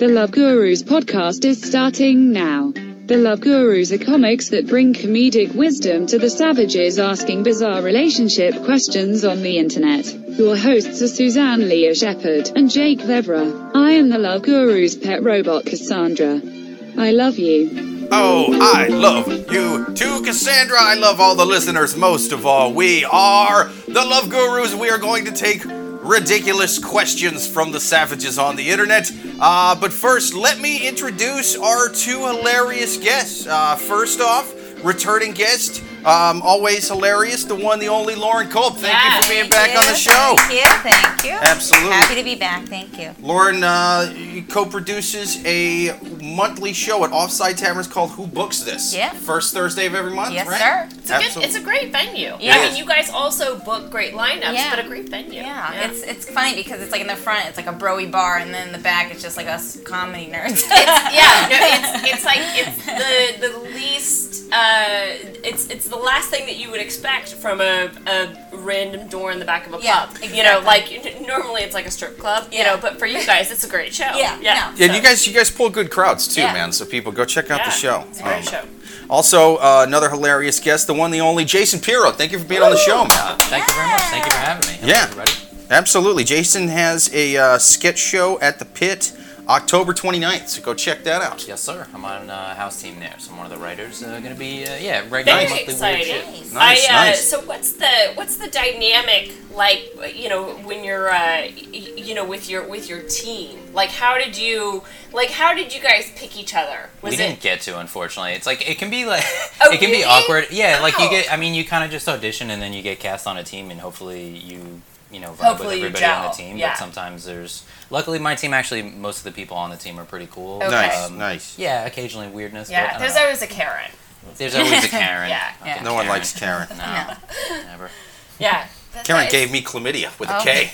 The Love Gurus podcast is starting now. The Love Gurus are comics that bring comedic wisdom to the savages asking bizarre relationship questions on the internet. Your hosts are Suzanne Lea Shepherd and Jake Vevera. I am the Love Gurus pet robot Cassandra. I love you. Oh, I love you too, Cassandra. I love all the listeners most of all. We are the Love Gurus. We are going to take ridiculous questions from the savages on the internet. Uh, but first, let me introduce our two hilarious guests. Uh, first off, returning guest, um, always hilarious, the one, the only Lauren Culp. Thank Yeah, you for being thank back on the show. Thank you, thank you. Absolutely. Happy to be back, thank you. Lauren uh, co-produces a monthly show at Offside Taverns called Who Books This? Yeah. First Thursday of every month, Yes, right? sir. It's a, good, it's a great venue. Yeah. I mean, you guys also book great lineups, Yeah. but a great venue. Yeah, it's it's funny because it's like in the front it's like a broy bar, and then in the back it's just like us comedy nerds. yeah, no, it's it's like it's the the least uh, it's it's the last thing that you would expect from a, a random door in the back of a Yeah, pub. You know, like n- normally it's like a strip club. You Yeah. know, but for you guys, it's a great show. Yeah, yeah. no. Yeah, so- you guys, you guys pull good crowds too, Yeah. man. So people go check out yeah, the show. It's a great Um, show. Also, uh, another hilarious guest, the one, the only Jason Piro. Thank you for being on the show, man. Thank you very much. Thank you for having me. Hello, Yeah. everybody. Absolutely. Jason has a uh, sketch show at the Pit, October 29th. So go check that out. Yes, sir. I'm on uh, house team there, so I'm one of the writers. Uh, gonna be uh, yeah, regular Very monthly weird exciting. shit. Nice. Nice, I, uh, nice. So what's the what's the dynamic like? You know, when you're uh, y- you know with your with your team. Like, how did you like? How did you guys pick each other? Was we didn't get to, unfortunately. It's like it can be like Oh, it can really? be awkward. Yeah, like you Oh. get. I mean, you kind of just audition and then you get cast on a team, and hopefully you you know vibe Hopefully you with everybody on the gel, team. yeah. But sometimes there's. Luckily, my team actually most of the people on the team are pretty cool. Okay. Nice, Um, nice. Yeah, occasionally weirdness. but Yeah, don't there's know. always a Karen. there's always a Karen. Yeah, Okay, yeah. No one likes Karen. No, never. Yeah. That's Karen nice. gave me chlamydia with a Oh. K.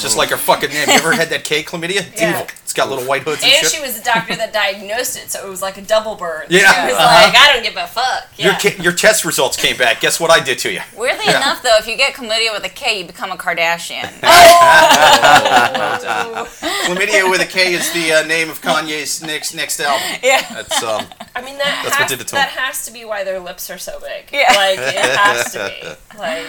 Just like her fucking name. You ever had that K chlamydia? It's Yeah. evil. It's got little white hoods and, And shit. she was the doctor that diagnosed it, so it was like a double burn. Yeah. She was Uh-huh. like, I don't give a fuck. your, Yeah. ca- your test results came back. Guess what I did to you? Weirdly Yeah. enough, though, if you get chlamydia with a K, you become a Kardashian. Well done. Chlamydia with a K is the uh, name of Kanye's next next album. yeah. That's um. I mean, that That's what has, did it to that him. has to be why their lips are so big. Yeah. Like, it has to be. Like,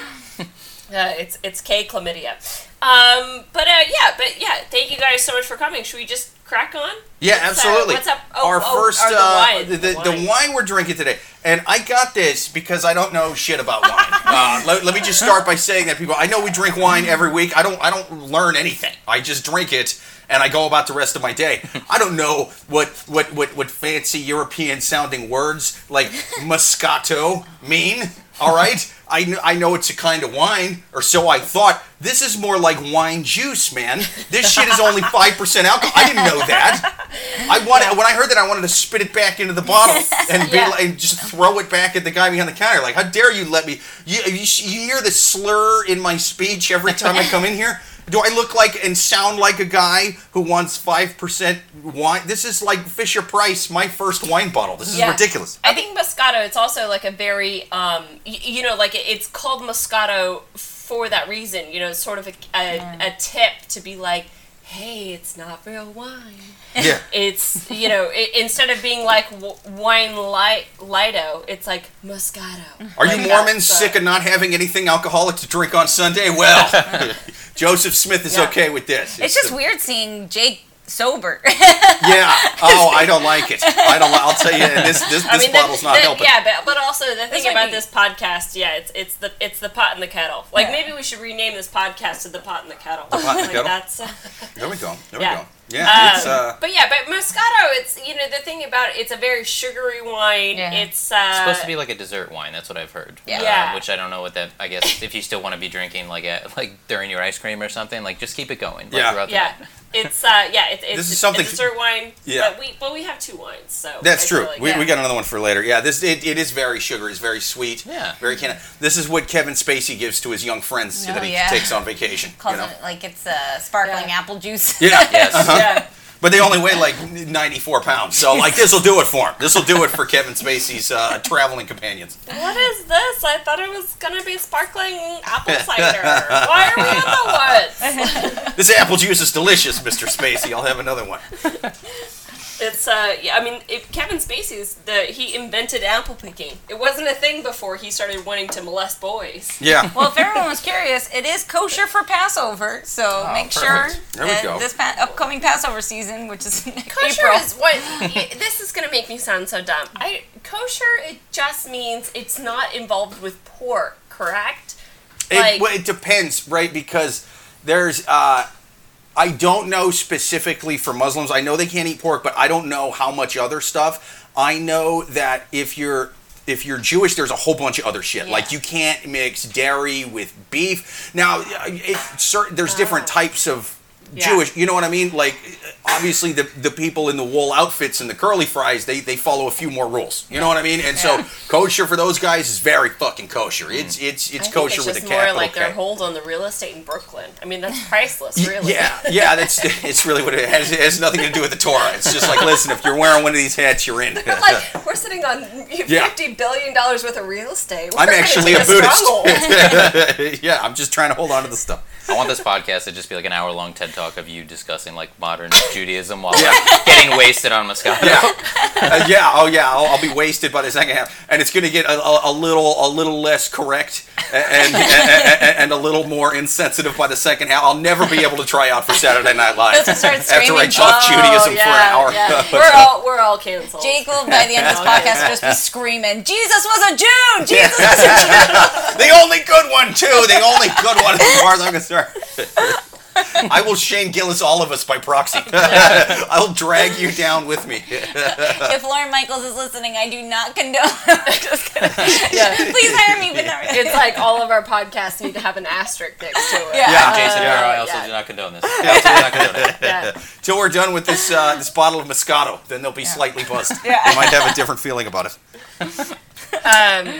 uh, it's it's K chlamydia. Um, but uh, yeah, but yeah, thank you guys so much for coming. Should we just crack on? Yeah, What's, uh, absolutely. what's up? Oh, Our oh, first, or the uh, wine, the, the, the the wine. wine we're drinking today, and I got this because I don't know shit about wine. uh, let, let me just start by saying that people, I know we drink wine every week. I don't, I don't learn anything. I just drink it. And I go about the rest of my day. I don't know what what, what, what fancy European sounding words like Moscato mean. All right, I, kn- I know it's a kind of wine, or so I thought. This is more like wine juice, man. This shit is only five percent alcohol. I didn't know that. I wanted when I heard that I wanted to spit it back into the bottle and, be Yeah. like, and just throw it back at the guy behind the counter. Like, how dare you let me? You, you, you hear the slur in my speech every time I come in here. Do I look like and sound like a guy who wants five percent wine? This is like Fisher Price, my first wine bottle. This is Yeah. ridiculous. I think Moscato. It's also like a very, um, y- you know, like it's called Moscato for that reason. You know, sort of a, a, a tip to be like, hey, it's not real wine. Yeah. It's you know, i instead of being like w- wine light lighto, it's like Moscato. Are you Like Mormons uh, sick of not having anything alcoholic to drink on Sunday? Well, Joseph Smith is Yeah. okay with this. It's just weird seeing Jake sober. Yeah. Oh, I don't like it. I don't. li- I'll tell you. And this this, this I mean, the- bottle's not the- helping. Yeah, but, but also the thing might about be- this podcast, yeah, it's it's the it's the pot and the kettle. Like Yeah. maybe we should rename this podcast to the pot and the kettle. The Pot and the like Kettle? That's. Uh, There we go. There Yeah. we go. Yeah. it's Um, uh. but yeah, but Moscato, it's you know the thing about it, it's a very sugary wine. Yeah. It's uh, It's supposed to be like a dessert wine. That's what I've heard. Yeah. Uh, Yeah. which I don't know what that. I guess if you still want to be drinking like at like during your ice cream or something, like just keep it going. Like, Yeah. Throughout the yeah. night. It's uh yeah it's, it's This is something- a dessert wine. Yeah. But we but we have two wines, so That's I true. like- we, yeah. we got another one for later. Yeah, this it, it is very sugary. It's very sweet. Yeah. Very kind of. This is what Kevin Spacey gives to his young friends Oh, that he yeah. takes on vacation. Calls you know? it like it's uh, sparkling Yeah. apple juice. Yeah. Yes. Uh-huh. yeah. But they only weigh like 94 pounds. So like this will do it for him. This will do it for Kevin Spacey's uh, traveling companions. What is this? I thought it was gonna be sparkling apple cider. Why are we in the woods? This apple juice is delicious, Mr. Spacey. I'll have another one. It's uh, yeah. I mean, if Kevin Spacey's the he invented apple picking. It wasn't a thing before he started wanting to molest boys. Yeah. Well, if everyone was curious, it is kosher for Passover, so make sure Oh, perfect. There we that go. this pa- upcoming Passover season, which is Kosher April, is what. this is gonna make me sound so dumb. I kosher it just means it's not involved with pork, correct? It, Like- well, it depends, right? Because there's, uh, I don't know specifically for Muslims. I know they can't eat pork, but I don't know how much other stuff. I know that if you're if you're Jewish, there's a whole bunch of other shit. Like you can't mix dairy with beef. Now, it, certain, there's different types of Yeah. Jewish. You know what I mean? Like, obviously, the the people in the wool outfits and the curly fries, they they follow a few more rules. You know what I mean? And so, kosher for those guys is very fucking kosher. It's mm. it's it's I think kosher it's with just a more capital like their K. hold on the real estate in Brooklyn. I mean, that's priceless, really. Yeah, yeah, that's it's really what it has. It has nothing to do with the Torah. It's just like, listen, if you're wearing one of these hats, you're in. like we're sitting on Yeah. fifty billion dollars worth of real estate. We're I'm actually a Buddhist. yeah, I'm just trying to hold on to the stuff. I want this podcast to just be like an hour long TED talk of you discussing like modern Judaism while like, getting wasted on Moscato. Yeah, uh, yeah, oh yeah, I'll, I'll be wasted by the second half, and it's going to get a, a, a little a little less correct and, and, and and a little more insensitive by the second half. I'll never be able to try out for Saturday Night Live He'll after I screaming, talk Oh, Judaism for an yeah, hour. yeah. We're all we're all canceled. Jake will by the end of this podcast will just be screaming, "Jesus was a Jew! Jesus was a Jew!" the only good one too. The only good one as far as I'm concerned. I will Shane Gillis all of us by proxy. I'll drag you down with me. if Lorne Michaels is listening, I do not condone. just kidding. Yeah. Please hire me, but not really. It's like all of our podcasts need to have an asterisk next to it. Yeah. Yeah. Jason Uh, I also yeah. do not condone this. I also do not condone it. Yeah. Till we're done with this uh, this bottle of Moscato, then they'll be slightly buzzed. Yeah. They might have a different feeling about it. Um,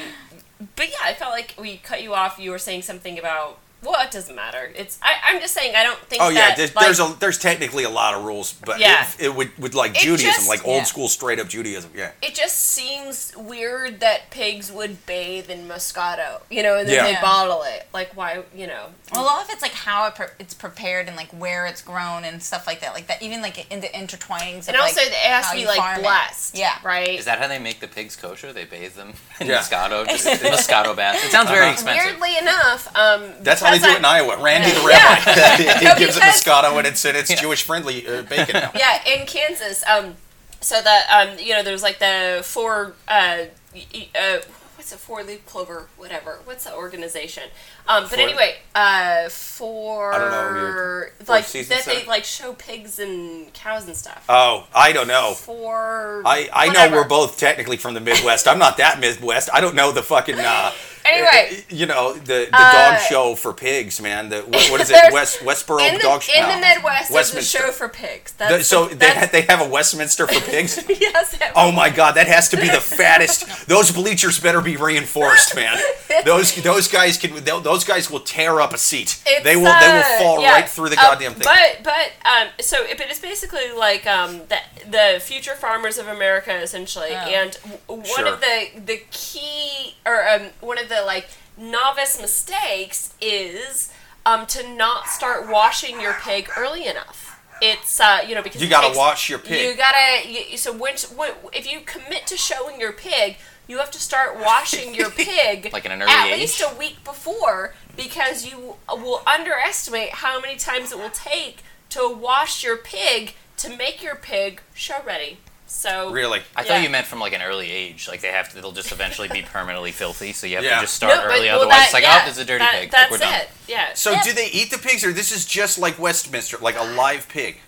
but yeah, I felt like we cut you off. You were saying something about well, it doesn't matter. It's I, I'm just saying I don't think. Oh yeah, that, there's, like, there's a there's technically a lot of rules, but Yeah. it, it would with like It Judaism, just- like old yeah. school straight up Judaism. Yeah. It just seems weird that pigs would bathe in Moscato, you know, and then Yeah. they bottle it. Like why, you know? Well, a lot of it's like how it pre- it's prepared and like where it's grown and stuff like that. Like that, even like in the intertwinings. Of, And also, like, it has to be like farm it. blessed. Yeah. Right. Is that how they make the pigs kosher? They bathe them in Yeah. Moscato, just Moscato bath. It sounds very Uh-huh. expensive. Weirdly enough, um, That's how they do it in Iowa. Randy the Yeah. rabbi, he No, gives it Moscato, and it's and it's Jewish friendly uh, bacon now. yeah, in Kansas. Um, so the um, you know, there's like the four uh, uh, what's it, four leaf clover, whatever. What's the organization? Um, but Four- anyway, uh, for I don't know. Like that they like show pigs and cows and stuff. Oh, I don't know. for I, I know we're both technically from the Midwest. I'm not that Midwest. I don't know the fucking. Uh, Anyway. you know the the Uh, dog show for pigs, man. The what, what is it? West Westboro the, dog show. in no. the Midwest, Westminster. show for pigs. The- so the, they, ha- they have a Westminster for pigs. yes, Oh my God, that has to be the fattest. Those bleachers better be reinforced, man. Those those guys can. Those guys will tear up a seat. It's, they will. they uh, will fall yeah, right through the uh, goddamn thing. But but um, so it- but it's basically like um, the the future farmers of America essentially, Oh. and w- one Sure. of the the key or um, one of the like novice mistakes is um, to not start washing your pig early enough. It's uh, you know because you gotta takes- wash your pig. You gotta you, so when, when if you commit to showing your pig, you have to start washing your pig Like in an early at age? least a week before because you will underestimate how many times it will take to wash your pig to make your pig show ready. So really. I Yeah. thought you meant from like an early age, like they have to. They'll just eventually be permanently filthy, so you have Yeah. to just start No, but- early. well, Otherwise, that- it's like, oh, yeah, oh, this is a dirty that- pig. Like, That's we're done. it. Yeah. So Yeah. do they eat the pigs, or this is just like Westminster, like a live pig?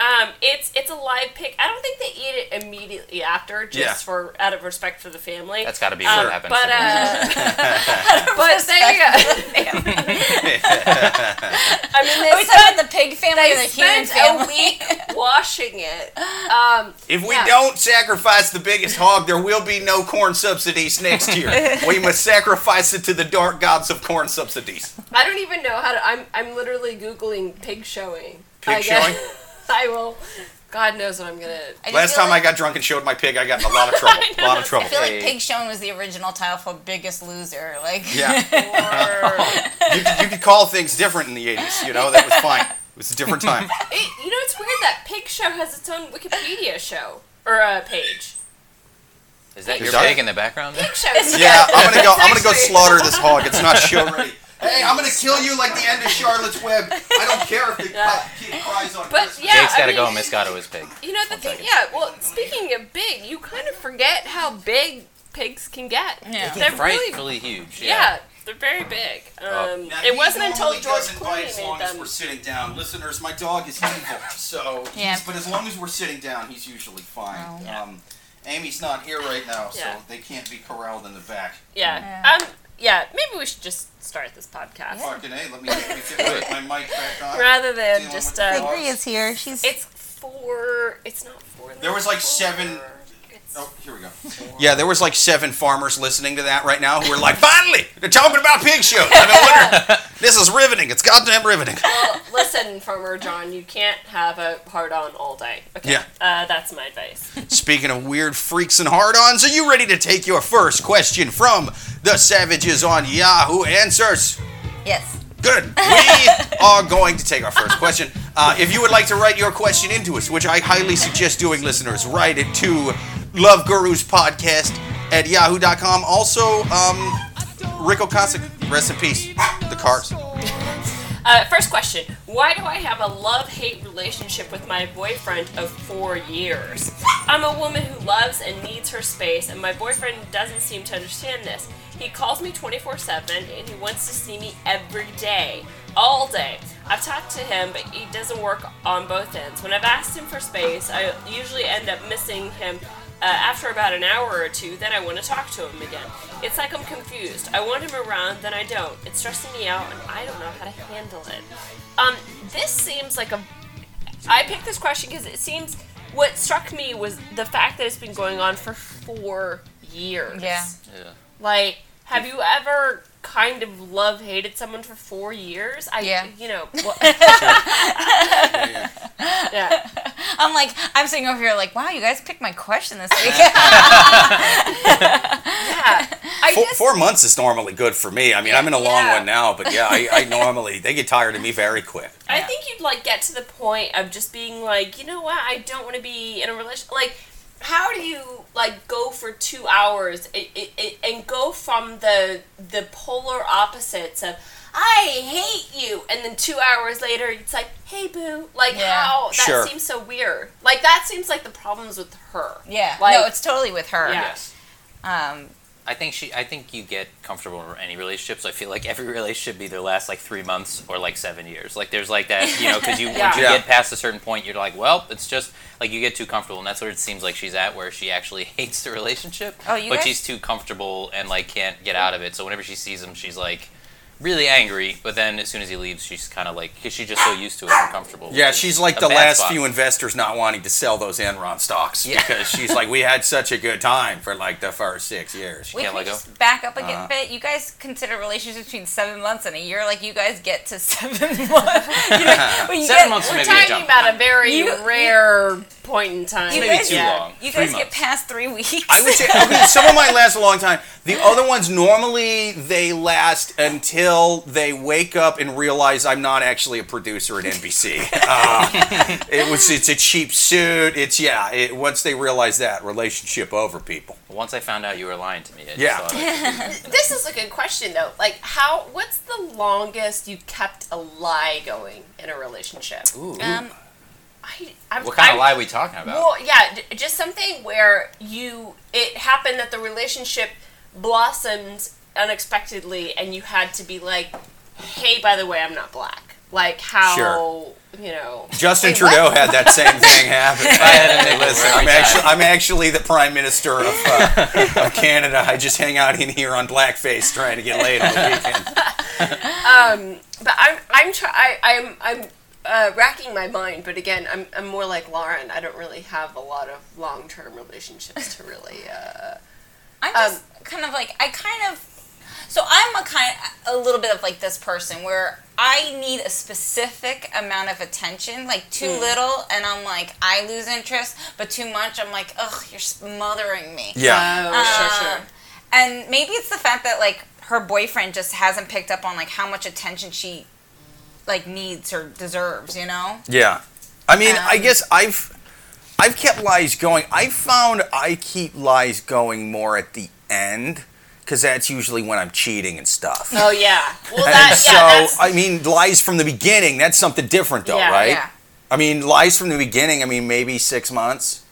Um, it's it's a live pig. I don't think they eat it immediately after, just Yeah. for out of respect for the family. That's got to be Um, what happens. But to them. uh, but there you go. I mean, they Are we talking about the pig family or the they human spent a family? week washing it. Um, If we Yeah. don't sacrifice the biggest hog, there will be no corn subsidies next year. we must sacrifice it to the dark gods of corn subsidies. I don't even know how to. I'm I'm literally googling pig showing. Pig I guess- showing? I will. God knows what I'm gonna. I Last time like, I got drunk and showed my pig, I got in a lot of trouble. A lot of trouble. I feel like Pig Showing was the original title for Biggest Loser. Like, Yeah. Or, You could, you could call things different in the 80s, you know? That was fine. It was a different time. It- you know, it's weird that pig Show has its own Wikipedia show or uh, page. Is that Is your that- pig in the background? Pig Show. Yeah, I'm gonna go. I'm gonna go slaughter this hog. It's not show ready. Hey, I'm gonna kill you like the end of Charlotte's Web. I don't care if the Yeah. kid cries on But Christmas. yeah, Jake's I gotta mean, go. Moscato is pig. You know the One thing, second. yeah. Well, speaking of big, you kind of forget how big pigs can get. Yeah. They're really, Frightfully huge. yeah, they're very big. Um, Now, it he wasn't until normally George doesn't bite Clooney as long made as we're sitting down. Listeners, my dog is evil, so he's- Yeah. but as long as we're sitting down, he's usually fine. Oh. Yeah. Um, Amy's not here right now, Yeah. so they can't be corralled in the back. Yeah. Yeah. Um. Yeah. Maybe we should just start this podcast Fucking a, let me, let me get my mic back on. rather than Dealing just. with Uh, dog. Bree is here. She's it's four. It's not four. There was like four, seven- It's Oh, here we go. Yeah, there was like seven farmers listening to that right now who were like, "Finally, they're talking about pig shows." I've been wondering. this is riveting. It's goddamn riveting. Well, listen, Farmer John, you can't have a hard on all day. Okay. Yeah. Uh, that's my advice. Speaking of weird freaks and hard-ons, are you ready to take your first question from the savages on Yahoo Answers? yes. Good. We are going to take our first question. Uh, if you would like to write your question into us, which I highly suggest doing, listeners, write it to Love Gurus Podcast at yahoo.com. Also, um, Ric Ocasek, rest in peace. The cars. Uh, first question: Why do I have a love-hate relationship with my boyfriend of four years? I'm a woman who loves and needs her space, and my boyfriend doesn't seem to understand this. He calls me 24/7, and he wants to see me every day, all day. I've talked to him, but he doesn't work on both ends. When I've asked him for space, I usually end up missing him uh, after about an hour or two, then I want to talk to him again. It's like I'm confused. I want him around, then I don't. It's stressing me out, and I don't know how to handle it. Um, this seems like a. I picked this question because it seems. What struck me was the fact that it's been going on for four years. Yeah. Yeah. Like, have you ever kind of love hated someone for four years? I, Yeah. You know. Well, yeah. I'm like, I'm sitting over here like, wow, you guys picked my question this week. Yeah. Four, just. four months is normally good for me. I mean, I'm in a long Yeah. one now, but yeah, I, I normally, they get tired of me very quick. I think you'd like get to the point of just being like, you know what, I don't want to be in a relationship. Like, how do you like go for two hours it, it, it, and go from the the polar opposites of I hate you, and then two hours later it's like, hey boo, like Yeah. how that Sure. seems so weird. Like that seems like the problems with her. yeah. Like- no, it's totally with her. Yeah. Yes. Um, I think she. I think you get comfortable in any relationships. I feel like every relationship either lasts like three months or like seven years. Like there's like that, you know, because you Yeah. once you Yeah. get past a certain point, you're like, well, it's just like you get too comfortable, and that's what it seems like she's at, where she actually hates the relationship, Oh, you but guys- she's too comfortable and like can't get out of it. So whenever she sees him, she's like really angry. But then as soon as he leaves, she's kind of like because she's just so used to it and comfortable. Yeah, she's like the last spot. few investors not wanting to sell those Enron stocks Yeah. because she's like, we had such a good time for like the first six years. we can't can let go? just back up a Uh-huh. bit. You guys consider relationships between seven months and a year, like you guys get to seven months. You know, Seven get- months We're maybe a talking jump. about a very You- rare point in time. You Maybe guys, too yeah. long. You guys get past three weeks. I would say I mean, some of mine last a long time. The other ones normally they last until they wake up and realize I'm not actually a producer at NBC. Uh, it was it's a cheap suit. It's yeah. It, once they realize that relationship over, people. Once I found out you were lying to me, I just Yeah. thought, like, This is a good question though. Like how what's the longest you kept a lie going in a relationship? ooh, um, I, I'm, what kind I'm, of lie are we talking about? Well, yeah, d- just something where you it happened that the relationship blossomed unexpectedly and you had to be like, "Hey, by the way, I'm not black." Like how, Sure. you know. Justin Wait, Trudeau what? had that same thing happen. had a Listen, I'm actually I'm actually the prime minister of, uh, of Canada. I just hang out in here on blackface trying to get laid on the weekend. But I'm I'm try I, I'm I'm uh, racking my mind, but again, I'm I'm more like Lauren. I don't really have a lot of long term relationships to really. Uh, I'm just kind of like I kind of so I'm a kind a little bit of like this person where I need a specific amount of attention, like too little, and I'm like I lose interest, but too much, I'm like ugh, you're smothering me. Yeah. oh, sure, Um, sure. And maybe it's the fact that like her boyfriend just hasn't picked up on like how much attention she like needs or deserves, you know? Yeah. I mean, I Um, guess I've I've kept lies going. I found I keep lies going more at the end because that's usually when I'm cheating and stuff. Oh yeah. Well, and that so, yeah. I mean, lies from the beginning, that's something different, though, Yeah, right? Yeah. I mean, lies from the beginning, I mean, maybe six months.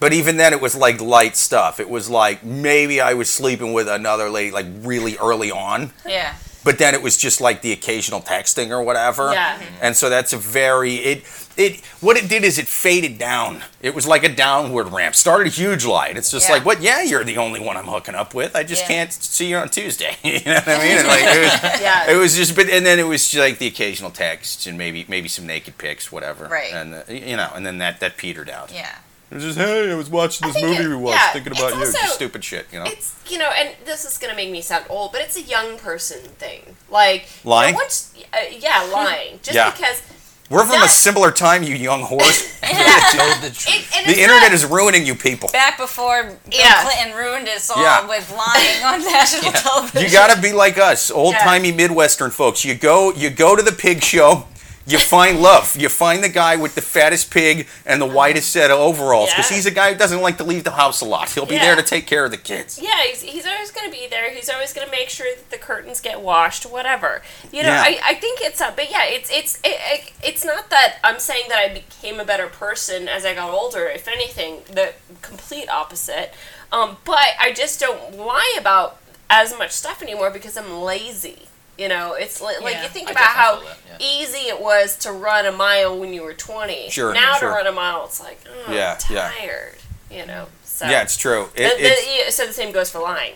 But even then, it was like light stuff. It was like maybe I was sleeping with another lady, like really early on. Yeah. But then it was just like the occasional texting or whatever. Yeah. And so that's a very it it what it did is it faded down. It was like a downward ramp. Started a huge lie. It's just Yeah. like, what? Yeah, you're the only one I'm hooking up with. I just Yeah. can't see you on Tuesday. you know what I mean? And like it was, Yeah. it was just, but and then it was just like the occasional texts and maybe maybe some naked pics, whatever. Right. And uh, you know, and then that that petered out. Yeah. It was just, hey, I was watching this movie it- we watched, yeah, thinking about you. also- Just stupid shit, you know. It's you know, and this is gonna make me sound old, but it's a young person thing. Like you know, Lying? once, uh, yeah, lying. Just Yeah. because We're from a similar time, you young horse. Told the truth. it, the internet not, is ruining you people. Back before Bill Yeah. Clinton ruined us all Yeah. with lying on national television. You gotta be like us, old timey Midwestern folks. You go, you go to the pig show. You find love. You find the guy with the fattest pig and the whitest set of overalls because Yeah. he's a guy who doesn't like to leave the house a lot. He'll be Yeah. there to take care of the kids. Yeah, he's, he's always going to be there. He's always going to make sure that the curtains get washed, whatever. You know, Yeah. I, I think it's a, but yeah, it's it's it, it, it's not that I'm saying that I became a better person as I got older. If anything, the complete opposite. Um, but I just don't lie about as much stuff anymore because I'm lazy. You know, it's like Yeah. you think I about how that, yeah. easy it was to run a mile when you were 20. Sure, Now sure. to run a mile, it's like, oh, Yeah, I'm yeah. tired. You know, so. Yeah, it's true. It, The- the- it's- so the same goes for lying.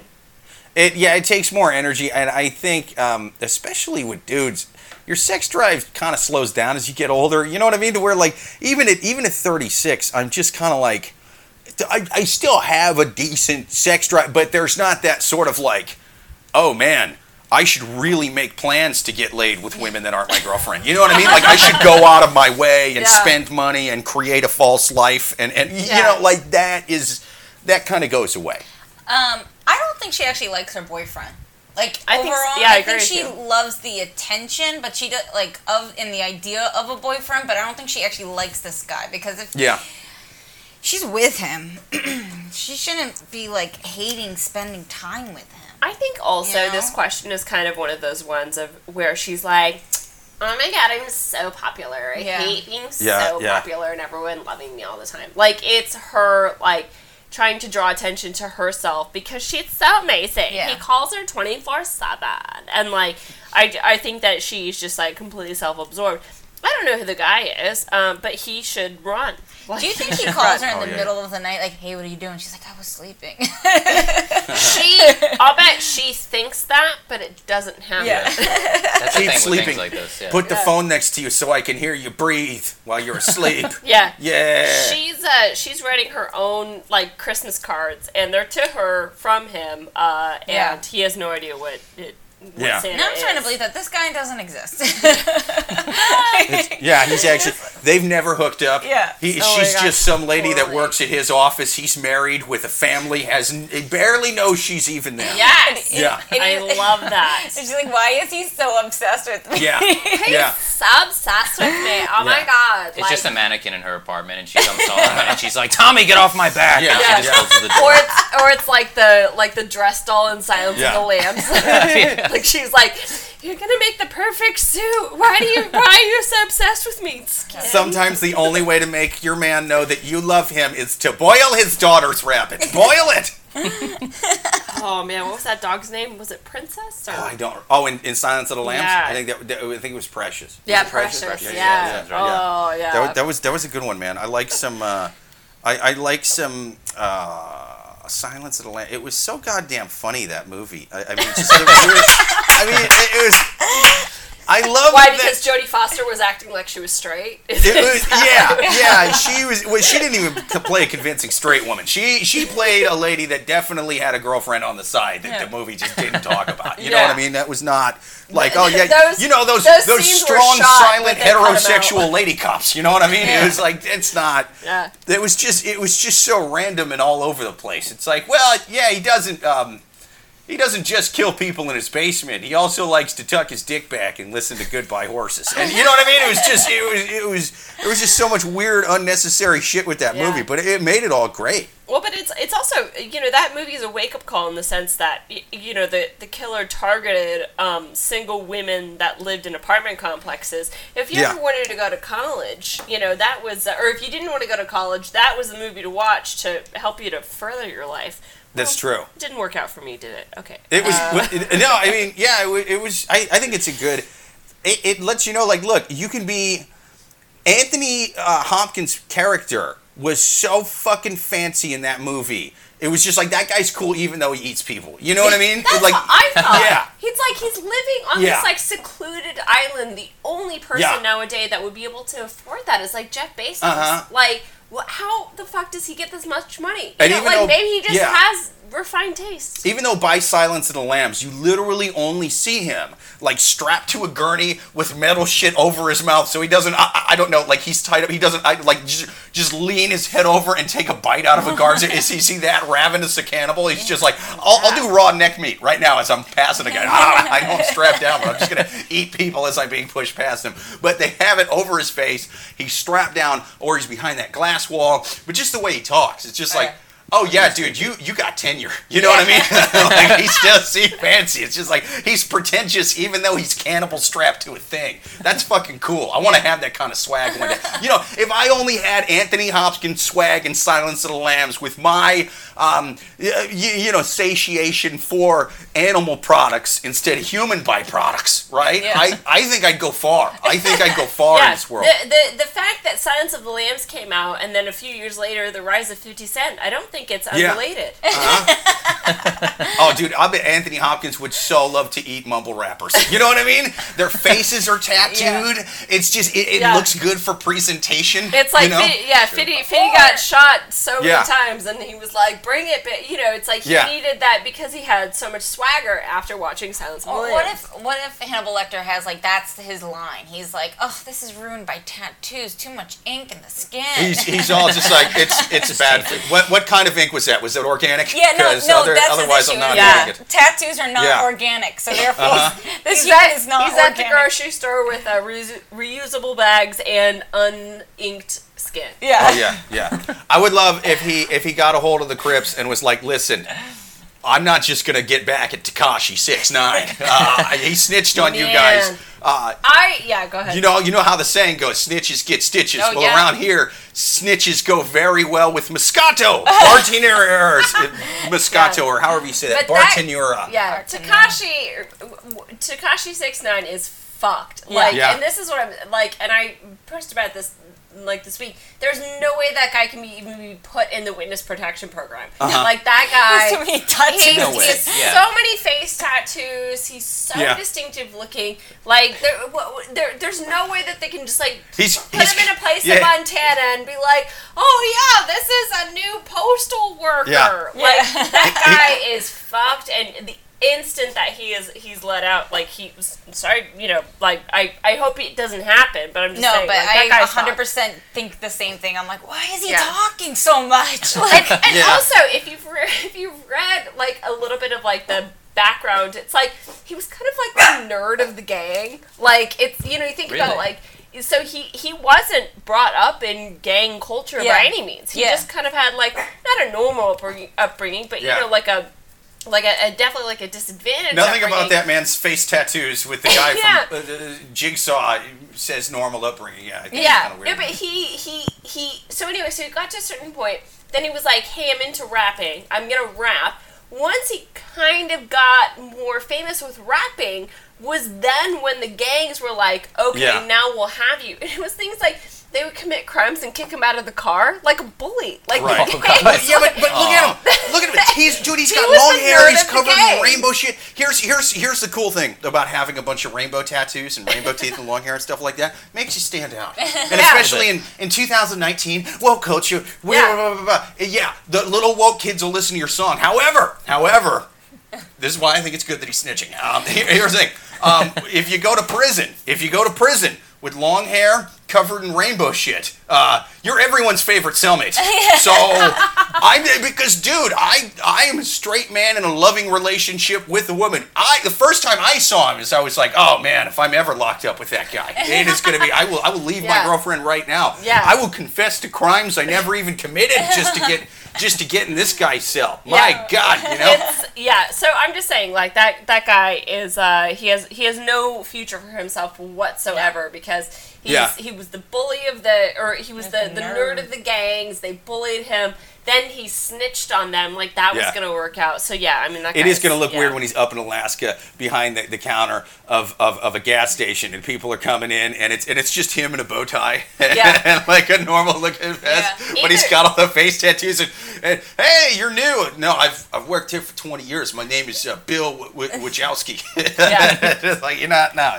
It yeah, it takes more energy, and I think um, especially with dudes, your sex drive kind of slows down as you get older. You know what I mean? To where like even at even at 36, I'm just kind of like, I, I still have a decent sex drive, but there's not that sort of like, oh man. I should really make plans to get laid with women that aren't my girlfriend. You know what I mean? Like I should go out of my way and Yeah. spend money and create a false life and and you know like that is that kind of goes away. Um, I don't think she actually likes her boyfriend. Like I think overall, yeah, I I, agree think with she you. loves the attention, but she does like of in the idea of a boyfriend. But I don't think she actually likes this guy because if Yeah. she's with him, she shouldn't be like hating spending time with him. I think also You this question is kind of one of those ones of where she's like, "Oh my god, I'm so popular. I Yeah. hate being Yeah, so yeah. popular and everyone loving me all the time." Like it's her like trying to draw attention to herself because she's so amazing. Yeah. He calls her 24/7 and like I I think that she's just like completely self-absorbed. I don't know who the guy is, um, but he should run. Like, Do you think he should calls run. her in Oh, the yeah. middle of the night, like, "Hey, what are you doing?" She's like, "I was sleeping." She, I'll bet she thinks that, but it doesn't happen. Yeah. That's Keep sleeping. like this. Yeah. Put the Yeah. phone next to you so I can hear you breathe while you're asleep. Yeah. yeah. She's uh she's writing her own like Christmas cards and they're to her from him uh and Yeah. he has no idea what it what Yeah. Santa now I'm trying to believe that this guy doesn't exist. yeah, he's actually. They've never hooked up. Yeah. He, Oh she's just some lady that Totally. works at his office. He's married with a family. Has n- barely knows she's even there. Yes. Yeah. I love that. And she's like, "Why is he so obsessed with me?" Yeah. He's Yeah. so obsessed with me. Oh my god. It's like, just a mannequin in her apartment, and she comes home and she's like, "Tommy, get off my back!" Yeah. And Yeah. she just closes the door. or it's or it's like the like the dress doll in Silence Yeah. of the Lambs. like she's like, You're gonna make the perfect suit. Why do you why are you so obsessed with me? Sometimes the only way to make your man know that you love him is to boil his daughter's rabbit. Boil it. Oh man, what was that dog's name? Was it Princess or Oh, I don't. Oh, in, in Silence of the Lambs, Yeah. I think that, that- I think it was Precious. Was Yeah, it Precious. Yeah, Yeah. yeah, that's right. Oh yeah. That, that was that was a good one, man. I like some. Uh, I I like some. Uh, Silence of the Lambs. It was so goddamn funny that movie. I, I mean, just, was, I mean, it, it was. I love Why? that. Because Jodie Foster was acting like she was straight. It was, yeah, yeah. She was. Well, she didn't even play a convincing straight woman. She she played a lady that definitely had a girlfriend on the side that the movie just didn't talk about. You know what I mean? That was not like oh yeah, Those- you know those those those, strong, shot, silent, but they cut 'em out. heterosexual lady cops. You know what I mean? It was like it's not. Yeah. It was just it was just so random and all over the place. It's like well yeah he doesn't um. He doesn't just kill people in his basement. He also likes to tuck his dick back and listen to Goodbye Horses. And you know what I mean? It was just it was it was it was just so much weird, unnecessary shit with that Yeah. movie, but it, made it all great. Well, but it's it's also you know that movie is a wake up call in the sense that you know the the killer targeted um, single women that lived in apartment complexes. If you Yeah. ever wanted to go to college, you know that was, or if you didn't want to go to college, that was the movie to watch to help you to further your life. That's Well, true. Didn't work out for me, did it? Okay. It was Uh, it- no, I mean, yeah, it, it was. I, I think it's a good. It, it lets you know, like, look, you can be. Anthony uh, Hopkins' character was so fucking fancy in that movie. It was just like that guy's cool, even though he eats people. You know what I mean? That's like, what I thought. Yeah. He's like he's living on Yeah. this like secluded island. The only person Yeah. nowadays that would be able to afford that is like Jeff Bezos. Uh-huh. Like, how the fuck does he get this much money? You And know, even like though- maybe he just yeah. has refined taste. even though by Silence of the Lambs, you literally only see him like strapped to a gurney with metal shit over his mouth, so he doesn't. I, I- don't know, like he's tied up. He doesn't I, like just, just lean his head over and take a bite out of a guard's. Is he see that ravenous a cannibal? He's just like, I'll, I'll do raw neck meat right now as I'm passing a guy. Ah, I know I'm strapped down, but I'm just gonna eat people as I'm being pushed past him. But they have it over his face. He's strapped down, or he's behind that glass wall. But just the way he talks, it's just like. Oh yeah, dude, you you got tenure. You know what I mean? like he's just he fancy. It's just like he's pretentious, even though he's cannibal strapped to a thing. That's fucking cool. I want to have that kind of swag one day. You know, if I only had Anthony Hopkins swag and Silence of the Lambs with my um, y- y- you know satiation for animal products instead of human byproducts, right? Yeah. I I think I'd go far. I think I'd go far in this world. the, the the fact that Silence of the Lambs came out and then a few years later the rise of Fifty Cent, I don't think it's Yeah. unrelated. Uh-huh. Oh, dude, I bet Anthony Hopkins would so love to eat mumble rappers. You know what I mean? Their faces are tattooed. It's just it, it Yeah. looks good for presentation. It's like you know? Fitty, yeah, Fitty, Fitty got shot so many Yeah. times, and he was like, "Bring it!" But you know, it's like he Yeah. needed that because he had so much swagger after watching Silence of the what if what if Hannibal Lecter has like that's his line? He's like, oh, this is ruined by tattoos, too much ink in the skin. He's, he's all just like it's it's bad. For, what what kind of ink was that? Was it organic? yeah, no, 'Cause no, other- that's otherwise his I'm not yeah. eating it. Tattoos are not Yeah. Uh-huh. organic, so therefore this He's human at, is not he's at the grocery store with uh, reus- reusable bags and uninked skin. yeah. Oh yeah, yeah. I would love if he if he got a hold of the Crips and was like, listen. I'm not just gonna get back at Tekashi six nine. Uh, he snitched on you guys. Uh, I yeah, go ahead. You know, you know how the saying goes: snitches get stitches. Oh, well, yeah. around here, snitches go very well with Moscato, Bartenura, Moscato, or however you say that, But yeah, Tekashi Tekashi six nine is fucked. Yeah. Like, Yeah. and this is what I'm like, and I posted about this like this week. There's no way that guy can be even be put in the witness protection program. Uh-huh. Like that guy. so many tattoos. No he has Yeah. so many face tattoos. He's so Yeah. distinctive looking. Like there, wh- there, there's no way that they can just like He's- put he's- him in a place yeah. in Montana and be like, "Oh yeah, this is a new postal worker." Yeah. Like that guy is fucked. And the instant that he is, he's let out. Like he, was sorry, you know, like I, I hope it doesn't happen. But I'm just No, saying, but like, I 100 fucked. percent think the same thing. I'm like, why is he Yeah. talking so much? Like, And Yeah. also, if you've re- if you've read like a little bit of like the background, it's like he was kind of like the nerd of the gang. Like it's you know you think about Really? like so he he wasn't brought up in gang culture Yeah. by any means. He Yeah. just kind of had like not a normal upbringing, upbringing but Yeah. you know like a like a, a definitely like a disadvantage. Nothing about that man's face tattoos with the guy Yeah. from uh, uh, Jigsaw says normal upbringing. Yeah, I think Yeah, kinda weird. yeah, but he he he. So anyway, so he got to a certain point. Then he was like, "Hey, I'm into rapping. I'm gonna rap." Once he kind of got more famous with rapping, was then when the gangs were like, "Okay, Yeah. now we'll have you." And it was things like they would commit crimes and kick him out of the car like a bully, like Right. the Oh, yeah, but, but look at him. Look at him. He's dude. He's He got was long hair. He's covered in rainbow shit. Here's here's here's the cool thing about having a bunch of rainbow tattoos and rainbow teeth and long hair and stuff like that. Makes you stand out. And especially in in 2019, woke coach, you Yeah. blah, blah, blah, blah. Yeah, the little woke kids will listen to your song. However, however, this is why I think it's good that he's snitching. Um, here- here's the thing: um, if you go to prison, if you go to prison with long hair covered in rainbow shit, Uh, you're everyone's favorite cellmate. So I'm because, dude, I I am a straight man in a loving relationship with a woman. I the first time I saw him is I was like, oh man, if I'm ever locked up with that guy, it is gonna be. I will I will leave my girlfriend right now. Yeah. I will confess to crimes I never even committed just to get just to get in this guy's cell. My Yeah. God, you know. It's yeah. So I'm just saying, like that that guy is uh, he has he has no future for himself whatsoever because he's, Yeah. he was the bully of the or he was the, the the nerd. nerd of the gangs. They bullied him. Then he snitched on them. Like that was gonna work out. So yeah, I mean that It is going to look yeah. weird when he's up in Alaska behind the, the counter of, of, of a gas station and people are coming in and it's and it's just him in a bow tie Yeah. and like a normal looking vest, Yeah. but he's got all the face tattoos and, and hey, you're new. No, I've, I've worked here for 20 years. My name is uh, Bill w- w- Wachowski. It's like you're not now.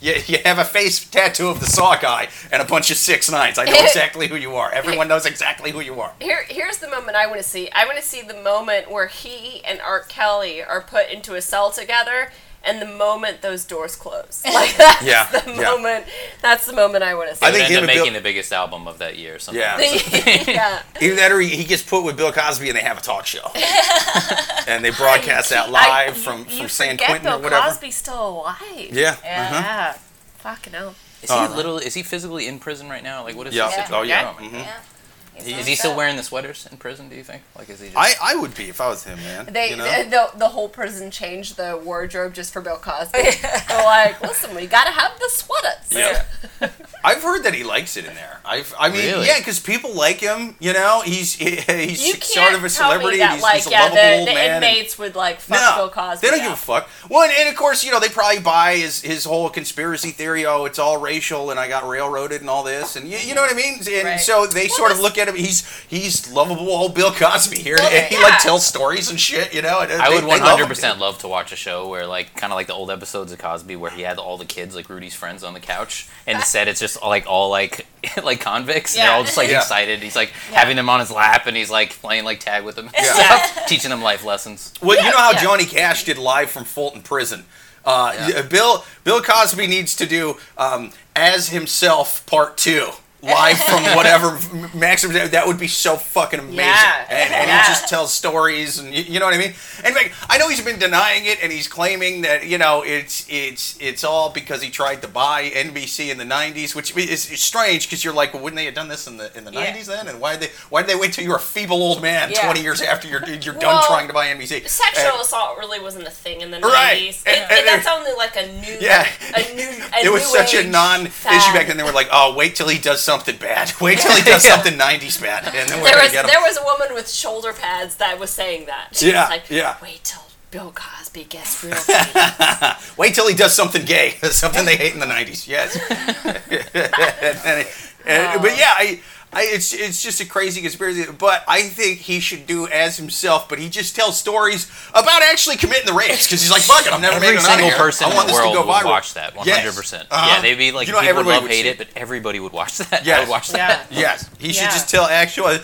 You, you, have a face tattoo of the Saw guy and a bunch of six nines. I know exactly who you are. Everyone knows exactly who you are. Here, here's the moment I want to see. I want to see the moment where he and R. Kelly are put into a cell together, and the moment those doors close. Like that's Yeah, the yeah. moment. That's the moment I want to see. I I think think end him up Bill- making the biggest album of that year. Something Yeah. like that. yeah. Either that or he, he gets put with Bill Cosby and they have a talk show. and they broadcast that live I- from, you from San Quentin Bill or whatever. Cosby's still alive. Yeah. Yeah. uh-huh. Yeah. Fucking hell. Is he Uh, literally? Is he physically in prison right now? Like, what is Yeah. his Yeah. situation? Oh, yeah. Oh, my God. He's Is he still wearing the sweaters in prison? Do you think? Like, is he just? I, I would be if I was him, man. They you know? the, the whole prison changed the wardrobe just for Bill Cosby. They're like, listen, we gotta have the sweaters. Yeah. I've heard that he likes it in there. I've, I mean, Really? yeah, because people like him. You know, he's he, he's sort of a celebrity. me that, he's, like, he's a yeah, lovable the, old the man. and- inmates would like fuck no, Bill Cosby. they don't up. give a fuck. Well, and, and of course, you know, they probably buy his his whole conspiracy theory. Oh, it's all racial, and I got railroaded, and all this, and you, you know what I mean. And Right. so they sort of this- look at him. He's he's lovable old Bill Cosby here, Well, and he yeah. like tells stories and shit. You know, and I they- would they one love him, hundred percent love to watch a show where, like, kind of like the old episodes of Cosby, where he had all the kids, like Rudy's friends, on the couch, and instead it's just like all like like convicts. And they're all just like Yeah. excited. He's like having them on his lap, and he's like playing like tag with them, Yeah. stuff, teaching them life lessons. Well, you know how yeah. Johnny Cash did live from Folsom Prison. Uh, Yeah. Bill Bill Cosby needs to do um, as himself part two. Live from whatever maximum that would be so fucking amazing, Yeah. and, and Yeah. he just tells stories, and you, you know what I mean. And like, I know he's been denying it, and he's claiming that you know it's it's it's all because he tried to buy NBC in the '90s, which is, strange because you're like, well, wouldn't they have done this in the in the Yeah. '90s then? And why did they why did they wait till you were a feeble old man Yeah. 20 years after you're you're done trying to buy NBC? Sexual And- assault really wasn't a thing in the Right. nineties. And- and- that's only like a new, Yeah. a new, a it was such a non-issue back then. They were like, "Oh, wait till he does something bad. Wait till he does Yeah. something '90s bad, and then we're There was get him." there was a woman with shoulder pads that was saying that. She Yeah, was like, yeah. Wait till Bill Cosby gets real. Wait till he does something gay, something they hate in the '90s. Yes. And- and- and- but yeah, I, I, it's it's just a crazy conspiracy. But I think he should do as himself. But he just tells stories about actually committing the rapes because he's like, "Fuck it, I'm never Every making it out of single here. person in the world would viral." watch that. One hundred percent. Uh-huh. Yeah, they'd be like, You know, people would love would hate see it, but everybody would watch that. Yes. I would watch that. yeah. Yes, he should just tell actual.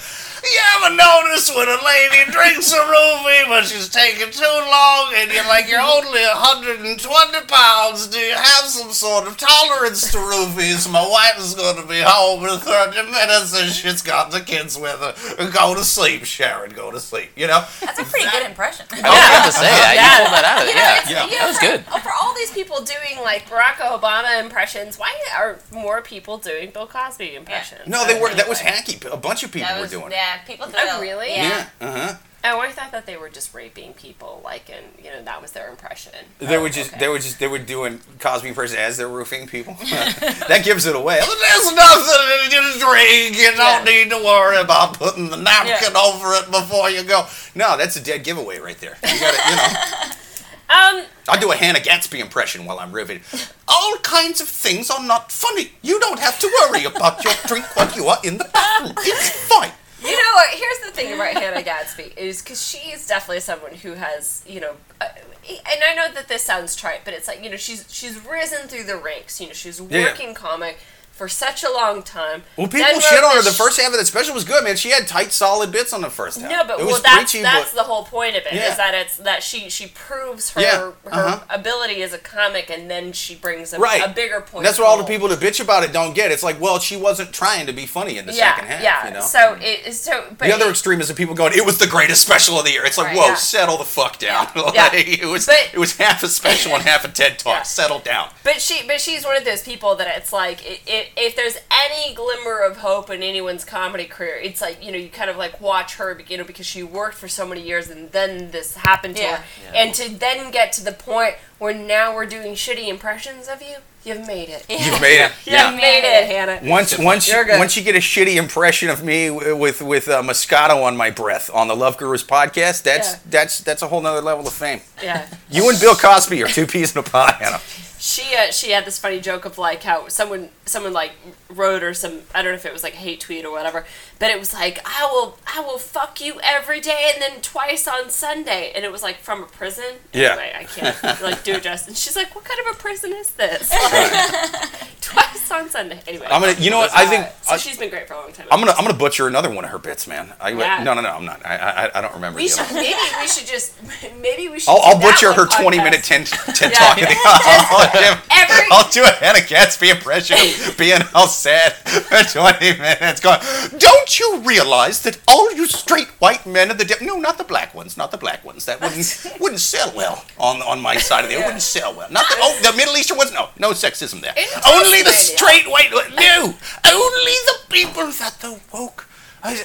You ever notice when a lady drinks a roofie, but she's taking too long, and you're like, you're only 120 pounds. Do you have some sort of tolerance to roofies? My wife is going to be home in 30 minutes, and she's got the kids with her. Go to sleep, Sharon. Go to sleep. You know. That's a pretty good impression. I was about to say that. Yeah. You pulled that out of it. You know, Yeah. Yeah. That was good. oh, For all these people doing like Barack Obama impressions, why are more people doing Bill Cosby impressions? No, they were. That was hacky. A bunch of people That were doing it. yeah, people do Oh, really? Yeah. Uh huh. Oh, I thought that they were just raping people, like, and you know that was their impression. They Oh, were just, okay. they were just, they were doing Cosby person as they're roofing people. that gives it away. There's nothing to drink. You don't Yeah. need to worry about putting the napkin over it before you go. No, that's a dead giveaway right there. You got to, you know. Um, I'll do a Hannah Gadsby impression while I'm riveting. All kinds of things are not funny. You don't have to worry about your drink while you are in the bathroom. It's fine. you know what? Here's the thing about Hannah Gadsby is because she is definitely someone who has, you know, uh, and I know that this sounds trite, but it's like you know she's she's risen through the ranks. You know, she's a Yeah. working comic for such a long time. Well, people shit on her. The first half of the special was good, man. She had tight, solid bits on the first half. No, but it well, that's preachy, that's but the whole point of it. Is Yeah. that it's that she she proves her Yeah, her uh-huh. ability as a comic, and then she brings a, right. a bigger point. That's what all the people that bitch about it don't get. It's like, well, she wasn't trying to be funny in the Yeah, second half. yeah. You know? So it so but the other it- extreme is the people going, "It was the greatest special of the year." It's like, Right. whoa, settle the fuck down. Yeah. Like. It was But- it was half a special and half a TED talk. Settle down. But she, but she's one of those people that it's like, i i if there's any glimmer of hope in anyone's comedy career, it's like you know you kind of like watch her, you know, because she worked for so many years and then this happened to Yeah. her, and to then get to the point where now we're doing shitty impressions of you, you've made it. You've made it. You've made it, Hannah. Once, once, You're good. once you get a shitty impression of me with with uh, Moscato on my breath on the Love Gurus podcast, that's Yeah. that's that's a whole nother level of fame. Yeah. You and Bill Cosby are two peas in a pod, Hannah. She uh, she had this funny joke of like how someone someone like wrote or some I don't know if it was like a hate tweet or whatever, but it was like I will I will fuck you every day and then twice on Sunday, and it was like from a prison. Yeah. Anyway, I can't like do it justice. And she's like, what kind of a prison is this? Like, twice on Sunday. Anyway. I'm gonna, you know what? I think Uh, so I, she's been great for a long time. I'm gonna I'm gonna butcher another one of her bits, man. I, Yeah. No, no, no, I'm not. I I, I don't remember. we should maybe we should just maybe we should. I'll, I'll butcher one her 20 minute TED, TED Yeah. talk. I'll, do- Every- I'll do a Hannah Gadsby impression being all sad for 20 minutes. Going, don't you realize that all you straight white men of the day, no, not the black ones, not the black ones. That wouldn't wouldn't sell well on on my side of the. It wouldn't sell well. Not the oh, the Middle Eastern ones. No, no sexism there. Only the straight white. No, only the people that the woke. I,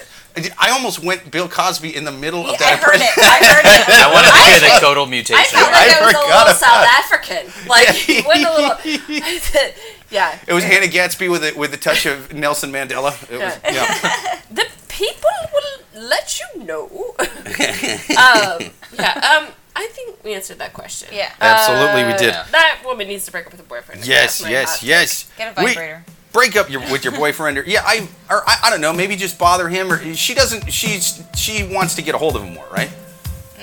I almost went Bill Cosby in the middle of that. I heard it. I heard it. I want to hear the total mutation. I felt like I, was a little South. African. Like he went a little. yeah. It was Hannah Gadsby with a, with a touch of Nelson Mandela. It was, yeah. The people will let you know. um, yeah. Um. I think we answered that question. Yeah. Absolutely, we did. Uh, That woman needs to break up with her boyfriend. Yes, yes, yes. Get a We- vibrator. Break up your with your boyfriend, or yeah, I or I, I don't know, maybe just bother him, or she doesn't. She's she wants to get a hold of him more, right?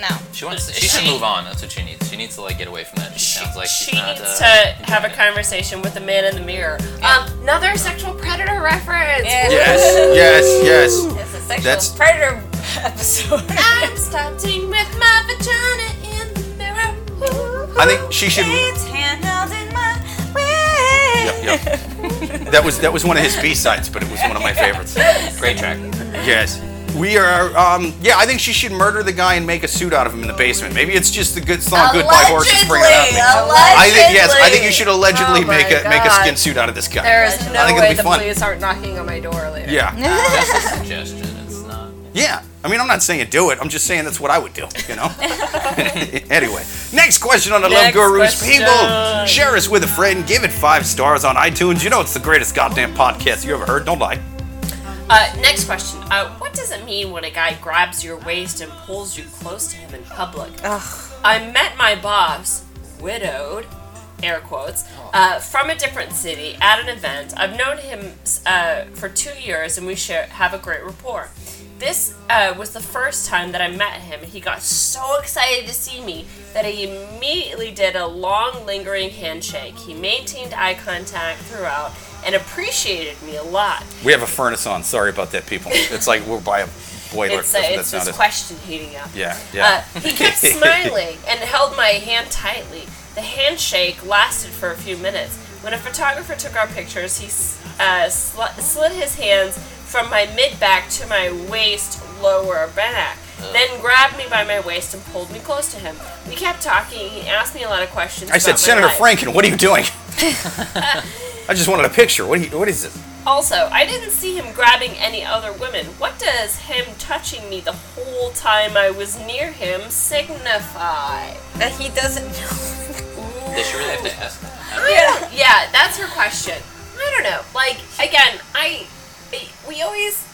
No. She wants. to, She should move on. That's what she needs. She needs to like get away from that. She sounds like she's she not. needs uh, to have a conversation with the man in the mirror. Um, another sexual predator reference. Yeah. Yes, yes, yes. It's a sexual That's- predator episode. I'm starting with my vagina in the mirror. I think she should. It's handheld in my way. Yep, yep. That was that was one of his B sides, but it was one of my favorites. Great track. Yes. We are, um, yeah, I think she should murder the guy and make a suit out of him in the basement. Maybe it's just the good song Goodbye Horses bring it out. I think, yes, I think you should allegedly Oh make a make a skin suit out of this guy. There's I no think way be the fun. police aren't knocking on my door later. Yeah. Just a suggestion. It's not. Yeah. I mean, I'm not saying do it. I'm just saying that's what I would do, you know? anyway, next question on the Love Gurus. question. People, share us with a friend. Give it five stars on iTunes. You know it's the greatest goddamn podcast you ever heard. Don't lie. Uh, next question. Uh, what does it mean when a guy grabs your waist and pulls you close to him in public? I met my boss, widowed, air quotes, uh, from a different city at an event. I've known him uh, for two years and we share, have a great rapport. This uh, was the first time that I met him. He got so excited to see me that he immediately did a long, lingering handshake. He maintained eye contact throughout and appreciated me a lot. We have a furnace on. Sorry about that, people. It's like we're by a boiler. It's, uh, it's this question heating up. Yeah, yeah. Uh, he kept smiling and held my hand tightly. The handshake lasted for a few minutes. When a photographer took our pictures, he uh, sl- slid his hands from my mid back to my waist lower back. Oh. Then grabbed me by my waist and pulled me close to him. We kept talking. He asked me a lot of questions. I said, about my Senator life. Franken, what are you doing? I just wanted a picture. What, you, what is this? Also, I didn't see him grabbing any other women. What does him touching me the whole time I was near him signify? That he doesn't know. Does she really have to ask? Yeah, yeah, that's her question. I don't know. Like again, I we always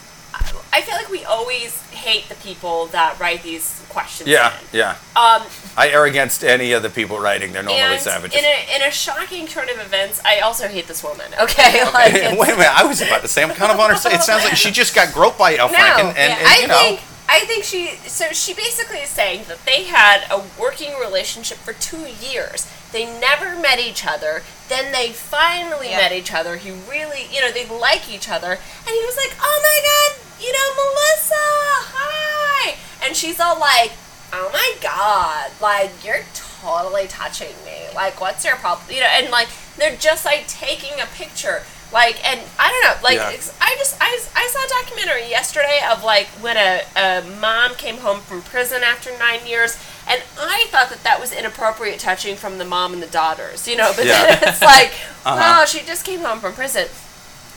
I feel like we always hate the people that write these questions. Yeah, in. yeah. Um, I err against any of the people writing. They're normally and savages. in a in a shocking turn of events, I also hate this woman. Okay, like Wait a minute, I was about to say, I'm kind of on her side. It sounds like she just got groped by Al no, Franken, and, yeah, and, I you know. think I think she. So she basically is saying that they had a working relationship for two years. They never met each other. Then they finally Yeah. met each other. He really, you know, they like each other. And he was like, "Oh my god, you know, Melissa, hi!" And she's all like, "Oh my god, like you're totally touching me. Like, what's your problem?" You know, and like they're just like taking a picture. Like, and I don't know, like, Yeah. I just, I, I saw a documentary yesterday of like when a, a mom came home from prison after nine years, and I thought that that was inappropriate touching from the mom and the daughters, you know, but Yeah. then it's like, Uh-huh. oh, she just came home from prison.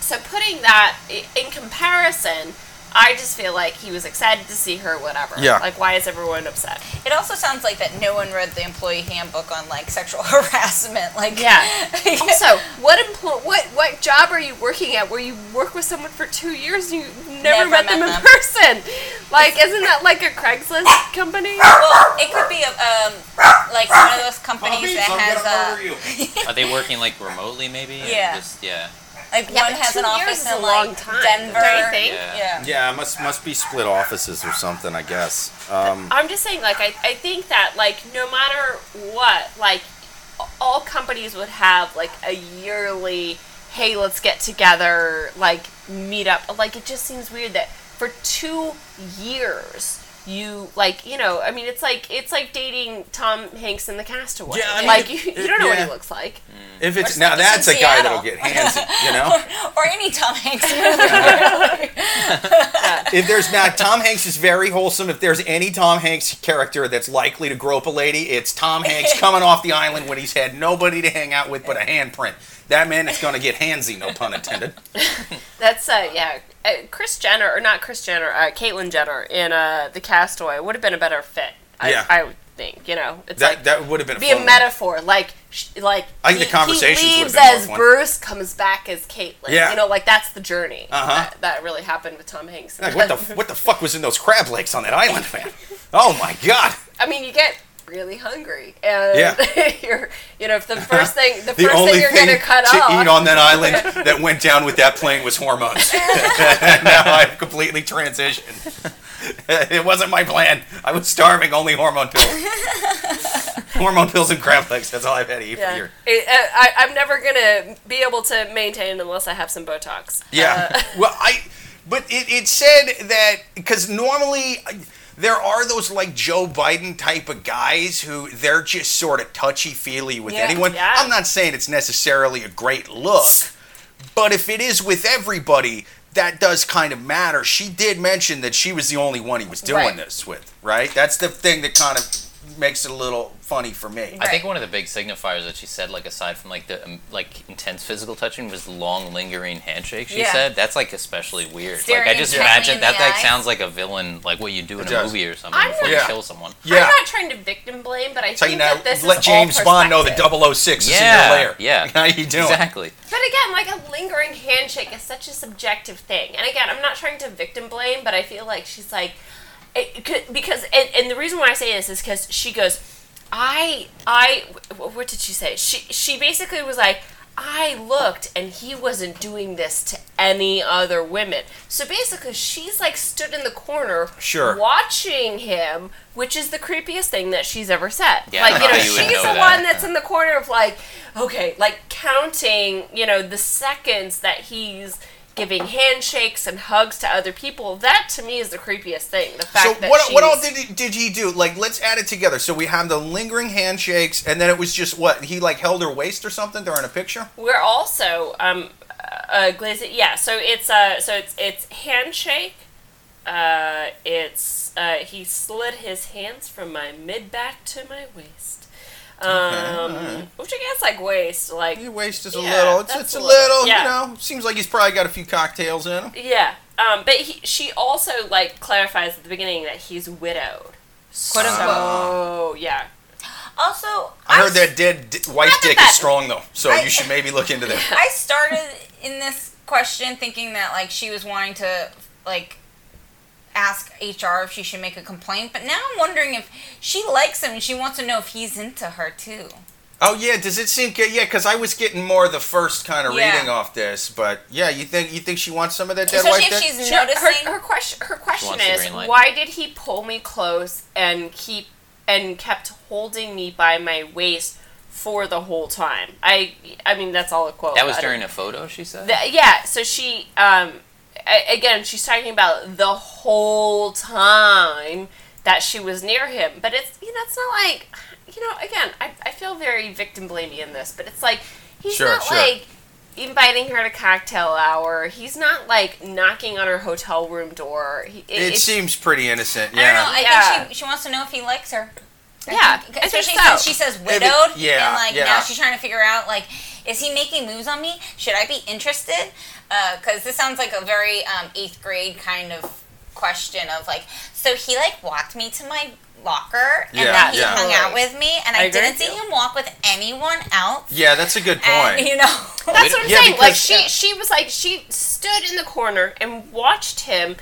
So putting that in comparison, I just feel like he was excited to see her, whatever. Yeah. Like, why is everyone upset? It also sounds like that no one read the employee handbook on like sexual harassment. Like Yeah. also, what empl- what what job are you working at where you work with someone for two years and you never, Never met, them met in them. person? Like, isn't that like a Craigslist company? well, it could be a, um like one of those companies that has a you. Are they working like remotely maybe? Yeah. Just, yeah. Like Yeah, one has two an years office is a in long like time, Denver. don't you think? Yeah. Yeah. Yeah, must must be split offices or something, I guess. Um, I'm just saying, like, I, I think that, like, no matter what, like, all companies would have, like, a yearly, hey, let's get together, like, meet up. Like, it just seems weird that for two years, you, like, you know, I mean, it's like, it's like dating Tom Hanks in The Castaway. Yeah, I mean, like, you, you don't know what yeah. he looks like. Hmm. if it's now, that's a in guy that'll get handsy, you know. or any Tom Hanks movie. if there's not Tom Hanks is very wholesome. If there's any Tom Hanks character that's likely to grope a lady, it's Tom Hanks coming off the island when he's had nobody to hang out with but a handprint. That man is going to get handsy, no pun intended. That's, uh, yeah. Uh, Kris Jenner, or not Kris Jenner, uh, Caitlyn Jenner in uh, The Castaway would have been a better fit. I, Yeah. I would think, you know. It's That like, that would have been a be a one. metaphor, like sh- like I think the he- conversations he leaves as. Bruce, comes back as Caitlyn. Yeah. you know, like that's the journey Uh-huh. that, that really happened with Tom Hanks. Like, what the what the fuck was in those crab legs on that island, man? Oh my god! I mean, you get really hungry, and Yeah. you're you know if the first thing the, The first only thing you're gonna cut to off. eat on that island that went down with that plane was hormones. now I've completely transitioned. it wasn't my plan. I was starving. Only hormone pills. hormone pills and crab legs. That's all I've had to eat for a year. It- uh, I, I'm never gonna be able to maintain unless I have some Botox. Yeah. Uh, well, I. But it, it said that because normally there are those like Joe Biden type of guys who they're just sort of touchy feely with Yeah. anyone. Yeah. I'm not saying it's necessarily a great look, but if it is with everybody, that does kind of matter. She did mention that she was the only one he was doing Right. this with, right? That's the thing that kind of makes it a little funny for me. I think one of the big signifiers that she said, like aside from like the um, like intense physical touching, was long lingering handshake. She Yeah. said that's like especially weird. Staring like I just intently imagine in that the like eye. sounds like a villain, like what you do in It a does. movie or something I'm before not- you kill someone. Yeah. I'm not trying to victim blame, but I So you think know, that this let is James all Bond know the perspective. 006 is in Yeah, your lair. yeah. How you doing? Exactly. But again, like a lingering handshake is such a subjective thing. And again, I'm not trying to victim blame, but I feel like she's like, it, could- because and, and the reason why I say this is because she goes, I I what did she say? She she basically was like. I looked and he wasn't doing this to any other women. So basically, she's like stood in the corner, Sure. watching him, which is the creepiest thing that she's ever said. Yeah, like you know know, you she's know the that. one that's in the corner of like, okay, like counting, you know, the seconds that he's giving handshakes and hugs to other people. That to me is the creepiest thing. The fact So that what, what all did he, did he do? Like, let's add it together. So we have the lingering handshakes, and then it was just what he like held her waist or something during a picture. We're also um uh glazing yeah, so it's uh so it's it's handshake. Uh it's uh he slid his hands from my mid back to my waist. Um alright. which I guess like waste, like Your waist is a little. It's, it's a a little- little. yeah. You know, seems like he's probably got a few cocktails in him. Yeah, um, but he, she also like clarifies at the beginning that he's widowed. Quote unquote. Oh yeah, Also, I heard s- that dead d- wife dick that- is strong though, so I- you should maybe look into that. I started in this question thinking that like she was wanting to like ask HR if she should make a complaint, but now I'm wondering if she likes him and she wants to know if he's into her too. Oh yeah, does it seem good? Yeah, because I was getting more the first kind of Yeah. reading off this, but yeah, you think you think she wants some of that dead Especially wife? if there? she's Sure, noticing. her, her question her question is why did he pull me close and keep and kept holding me by my waist for the whole time? I I mean that's all a quote. That was during a photo, she said. The- yeah, so she, um, a- again, she's talking about the whole time that she was near him. But it's, you know, it's not like, you know, again, I, I feel very victim blaming in this, but it's like, he's Sure, not sure. like inviting her to cocktail hour. He's not like knocking on her hotel room door. He, it, it seems pretty innocent. I don't know. Yeah. I Yeah. think she, she wants to know if he likes her. I Yeah, think- I especially so. since she says widowed. yeah, and like yeah. now she's trying to figure out like, is he making moves on me? Should I be interested? Because this sounds like a very um, eighth grade kind of question of like, so he like walked me to my locker and Yeah, then he yeah. hung out with me and I I, didn't see him walk with anyone else. Yeah, that's a good And point. you know, That's what I'm Yeah, saying. Like because- she, she was like she stood in the corner and watched him,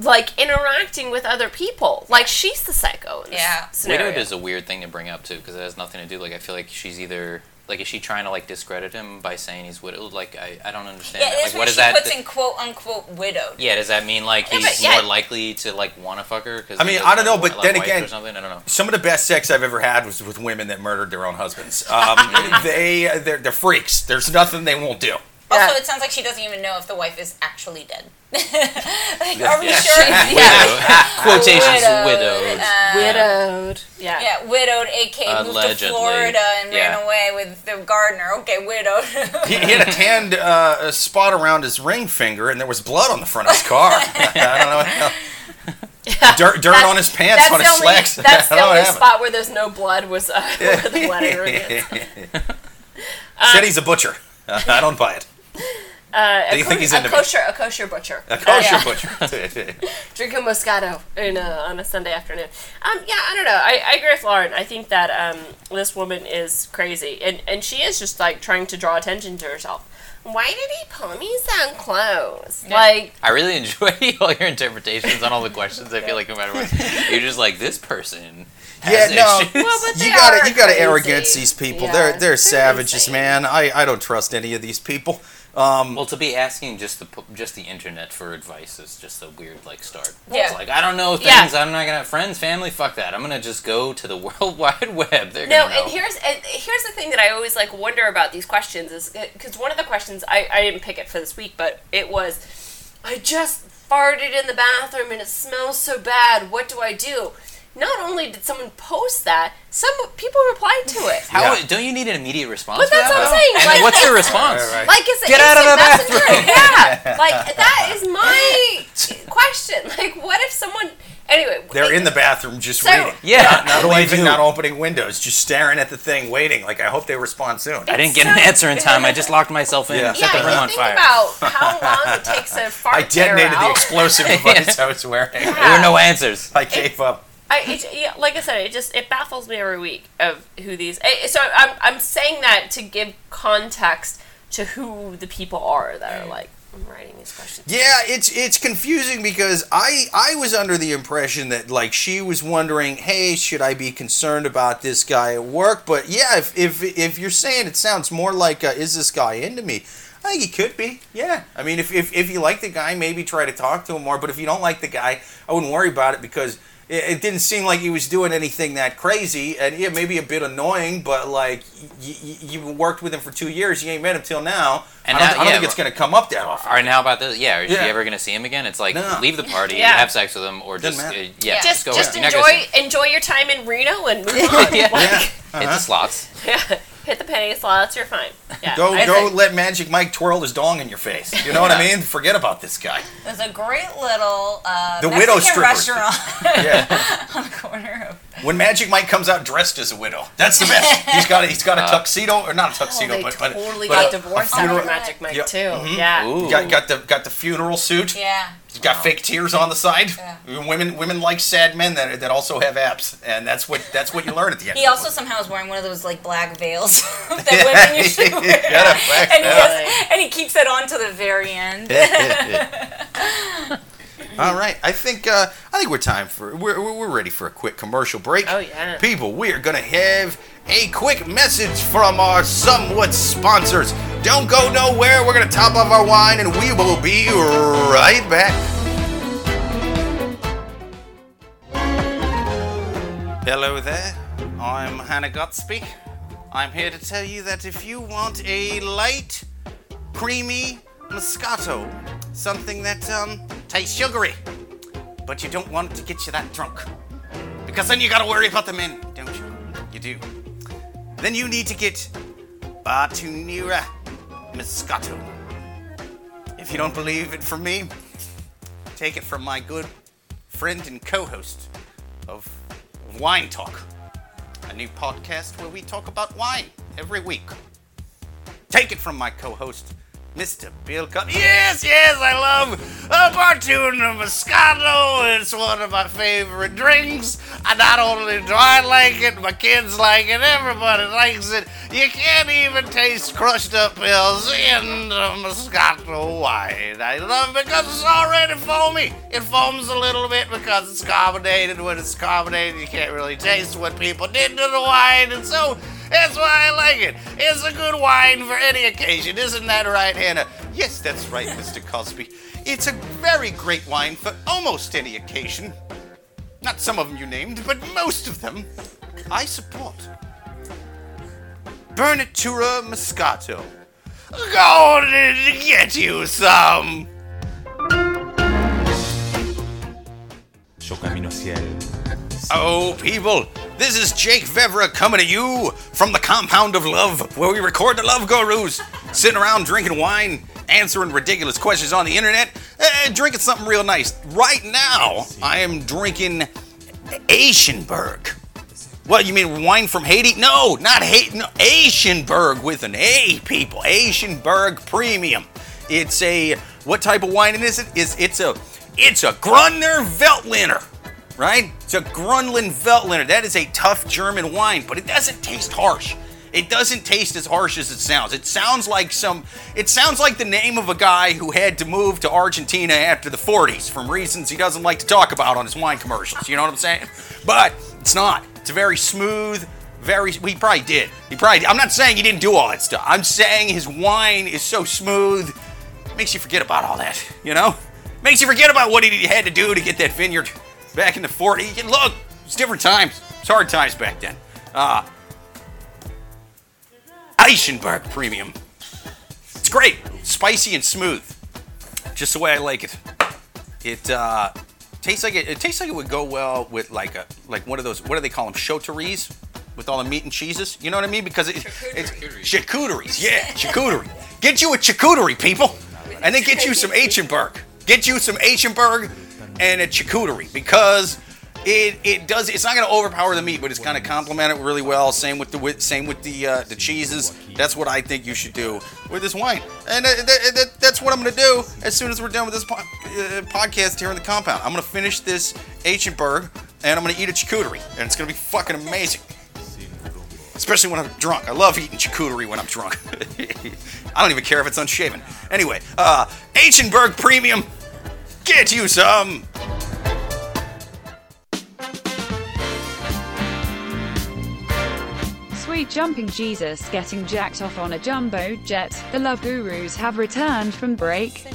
like interacting with other people. Like she's the psycho. In this Yeah. scenario. Widowed is a weird thing to bring up too, because it has nothing to do. Like I feel like she's either like is she trying to like discredit him by saying he's widowed? Like I, I don't understand. yeah, that. that's Like what what she that? puts in quote unquote widowed. yeah, does that mean like Yeah, he's yeah. more likely to like want to fuck her? Cause I mean, I don't know, but then again- or something. I don't know. Some of the best sex I've ever had was with women that murdered their own husbands. Um, they they're, they're freaks. There's nothing they won't do. Also, Yeah. it sounds like she doesn't even know if the wife is actually dead. like, are we Yeah. sure? Widow. Quotations Widowed, widowed. uh, widowed. Yeah. Yeah, widowed, aka moved to Florida and Yeah. ran away with the gardener. Okay, widowed. He, he had a tanned uh, a spot around his ring finger, and there was blood on the front of his car. I don't know. Dirt, dirt on his pants, That's on his only, slacks. that's the don't know only spot where there's no blood was uh, where the wedding ring is. Said he's a butcher. I don't buy it. Uh, Do a, you think he's a into me? kosher, a kosher butcher. A kosher yeah. butcher. Drinking Moscato in a, on a Sunday afternoon. Um, yeah, I don't know. I, I agree with Lauren. I think that um, this woman is crazy, and and she is just like trying to draw attention to herself. Why did he pull me so close? Like, I really enjoy all your interpretations on all the questions. I feel like no matter what, you're just like this person. Yeah, no. well, you gotta are you gotta crazy. arrogance these people. Yeah, they're they're savages, insane. man. I, I don't trust any of these people. Um, Well, to be asking just the just the internet for advice is just a weird like start. Yeah. It's like I don't know things. Yeah. I'm not gonna have friends, family. Fuck that. I'm gonna just go to the World Wide Web. They're No, gonna and here's and here's the thing that I always like wonder about these questions is because one of the questions I, I didn't pick it for this week, but it was I just farted in the bathroom and it smells so bad. What do I do? Not only did someone post that, some people replied to it. How Yeah. don't you need an immediate response? But that's what I'm saying, And like- what's your response? Right, right. Like it's an Get out of the messenger. yeah, like that is my question. Like, what if someone? Anyway, they're like, in the bathroom just So- waiting. Yeah. Not, not do I leaving, do? not opening windows, just staring at the thing, waiting. Like I hope they respond soon. I didn't get an answer in time. I just locked myself in Yeah. and set Yeah, the room on think fire. about how long it takes a fart I detonated the explosive device I was wearing. there were no answers. I gave up. I, it, yeah, like I said, it just it baffles me every week of who these. eh, So I'm I'm saying that to give context to who the people are that are like writing these questions. Yeah, it's it's confusing because I I was under the impression that like she was wondering, hey, should I be concerned about this guy at work? But yeah, if if if you're saying it sounds more like, uh, is this guy into me? I think he could be. Yeah, I mean, if, if if you like the guy, maybe try to talk to him more. But if you don't like the guy, I wouldn't worry about it because. It it didn't seem like he was doing anything that crazy, and yeah, maybe a bit annoying. But like, y- y- you worked with him for two years, you ain't met him till now. And I don't, now- I don't yeah, think it's going to come up that often. All right, now about this. Yeah, is Yeah. she ever gonna see him again? It's like No. leave the party, Yeah. have sex with him, or Doesn't just uh, matter. yeah, Just go. just You're not gonna enjoy enjoy your time in Reno and move on. Yeah. Like, Yeah. him. Hit the slots. yeah. Hit the penny slots. You're fine. Yeah. Go I go think- let Magic Mike twirl his dong in your face. You know what I mean? Forget about this guy. There's a great little uh, The Mexican widow strippers. restaurant Yeah. on the corner of. When Magic Mike comes out dressed as a widow, that's the best. He's got a, he's got a Uh, tuxedo or not a Oh, tuxedo, they but, but totally but got a- a divorced funeral- after Magic Mike Yep. too. Mhm. Yeah. Ooh. Got got the got the funeral suit. Yeah. He's got fake tears on the side. Yeah. Women women like sad men that that also have abs, and that's what that's what you learn at the end. He of also the somehow is wearing one of those like black veils that women usually wear. Got a black and, he veil. has, and he keeps it on to the very end. All right, I think uh, I think we're time for we're, we're we're ready for a quick commercial break. Oh, yeah. people, we are gonna have a quick message from our somewhat sponsors. Don't go nowhere. We're going to top off our wine and we will be right back. Hello there. I'm Hannah Gadsby. I'm here to tell you that if you want a light, creamy Moscato, something that um, tastes sugary, but you don't want it to get you that drunk, because then you gotta worry about the men, don't you? You do. Then you need to get Bartenura Moscato. If you don't believe it from me, take it from my good friend and co-host of Wine Talk, a new podcast where we talk about wine every week. Take it from my co-host, Mr. Bill Cup. Yes, yes, I love a Bartuna Moscato. It's one of my favorite drinks. And not only do I like it, my kids like it, everybody likes it. You can't even taste crushed up pills in the Moscato wine. I love it because it's already foamy. It foams a little bit because it's carbonated. When it's carbonated, you can't really taste what people did to the wine. And so that's why I like it. It's a good wine for any occasion. Isn't that right, Hannah? Yes, that's right, Mr. Cosby. It's a very great wine for almost any occasion. Not some of them you named, but most of them I support. Bernatura Moscato. Go and get you some. Yo camino él. Oh, people, this is Jake Vevera coming to you from the compound of love, where we record the Love Gurus, sitting around drinking wine, answering ridiculous questions on the internet, and drinking something real nice. Right now, I am drinking Aichenberg. What, you mean wine from Haiti? No, not Haiti, no, Aichenberg with an A, people. Aichenberg Premium. It's a, what type of wine is it? Is It's a, it's a Gruner Veltliner right? It's a Grunlin Veltliner. That is a tough German wine, but it doesn't taste harsh. It doesn't taste as harsh as it sounds. It sounds like some. It sounds like the name of a guy who had to move to Argentina after the 40s from reasons he doesn't like to talk about on his wine commercials. You know what I'm saying? But it's not. It's a very smooth, very. He probably did. He probably. I'm not saying he didn't do all that stuff. I'm saying his wine is so smooth, makes you forget about all that. You know, makes you forget about what he had to do to get that vineyard back in the 40s. And look, it's different times. It's hard times back then. Uh, Aichenberg Premium. It's great, spicy and smooth, just the way I like it. It uh, tastes like it. It tastes like it would go well with like a like one of those. What do they call them? Choteries with all the meat and cheeses. You know what I mean? Because it, it's charcuteries. Yeah, charcuterie. Get you a charcuterie, people, and then get you some Aichenberg. Get you some Aichenberg and a charcuterie because it it does. It's not going to overpower the meat, but it's going to complement it really well. Same with the same with the uh, the cheeses. That's what I think you should do with this wine, and uh, th- th- that's what I'm going to do as soon as we're done with this po- uh, podcast here in the compound. I'm going to finish this Aichenberg, and I'm going to eat a charcuterie, and it's going to be fucking amazing. Especially when I'm drunk. I love eating charcuterie when I'm drunk. I don't even care if it's unshaven. Anyway, uh, Aichenberg Premium. Get you some. Sweet jumping Jesus getting jacked off on a jumbo jet. The Love Gurus have returned from break.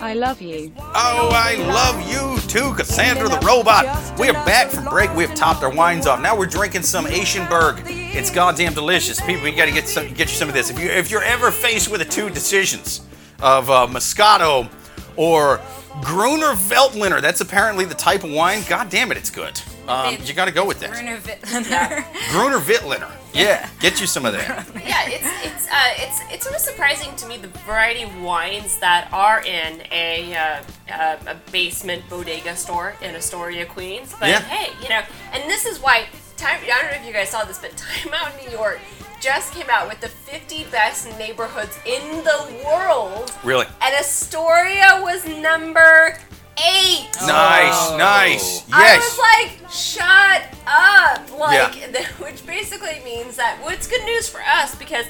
I love you. Oh, I love you too, Cassandra the robot. We are back from break. We have topped our wines off. Now we're drinking some Aichenberg. It's goddamn delicious. People, you got to get some, get you some of this. If you if you're ever faced with the two decisions of uh, Moscato or Gruner Veltliner, that's apparently the type of wine. God damn it, it's good. Um, you got to go with that. Bruno Vittler. Gruner Veltliner. Yeah, get you some of that. yeah, it's it's uh, it's it's sort of surprising to me the variety of wines that are in a uh, uh, a basement bodega store in Astoria, Queens. But Yeah. hey, you know, and this is why time. I don't know if you guys saw this, but Time Out New York just came out with the 50 best neighborhoods in the world, Really. and Astoria was number eight. Oh. Nice, nice. Yes. I Yes. was like, shut up. Like, which basically means that, well, it's good news for us because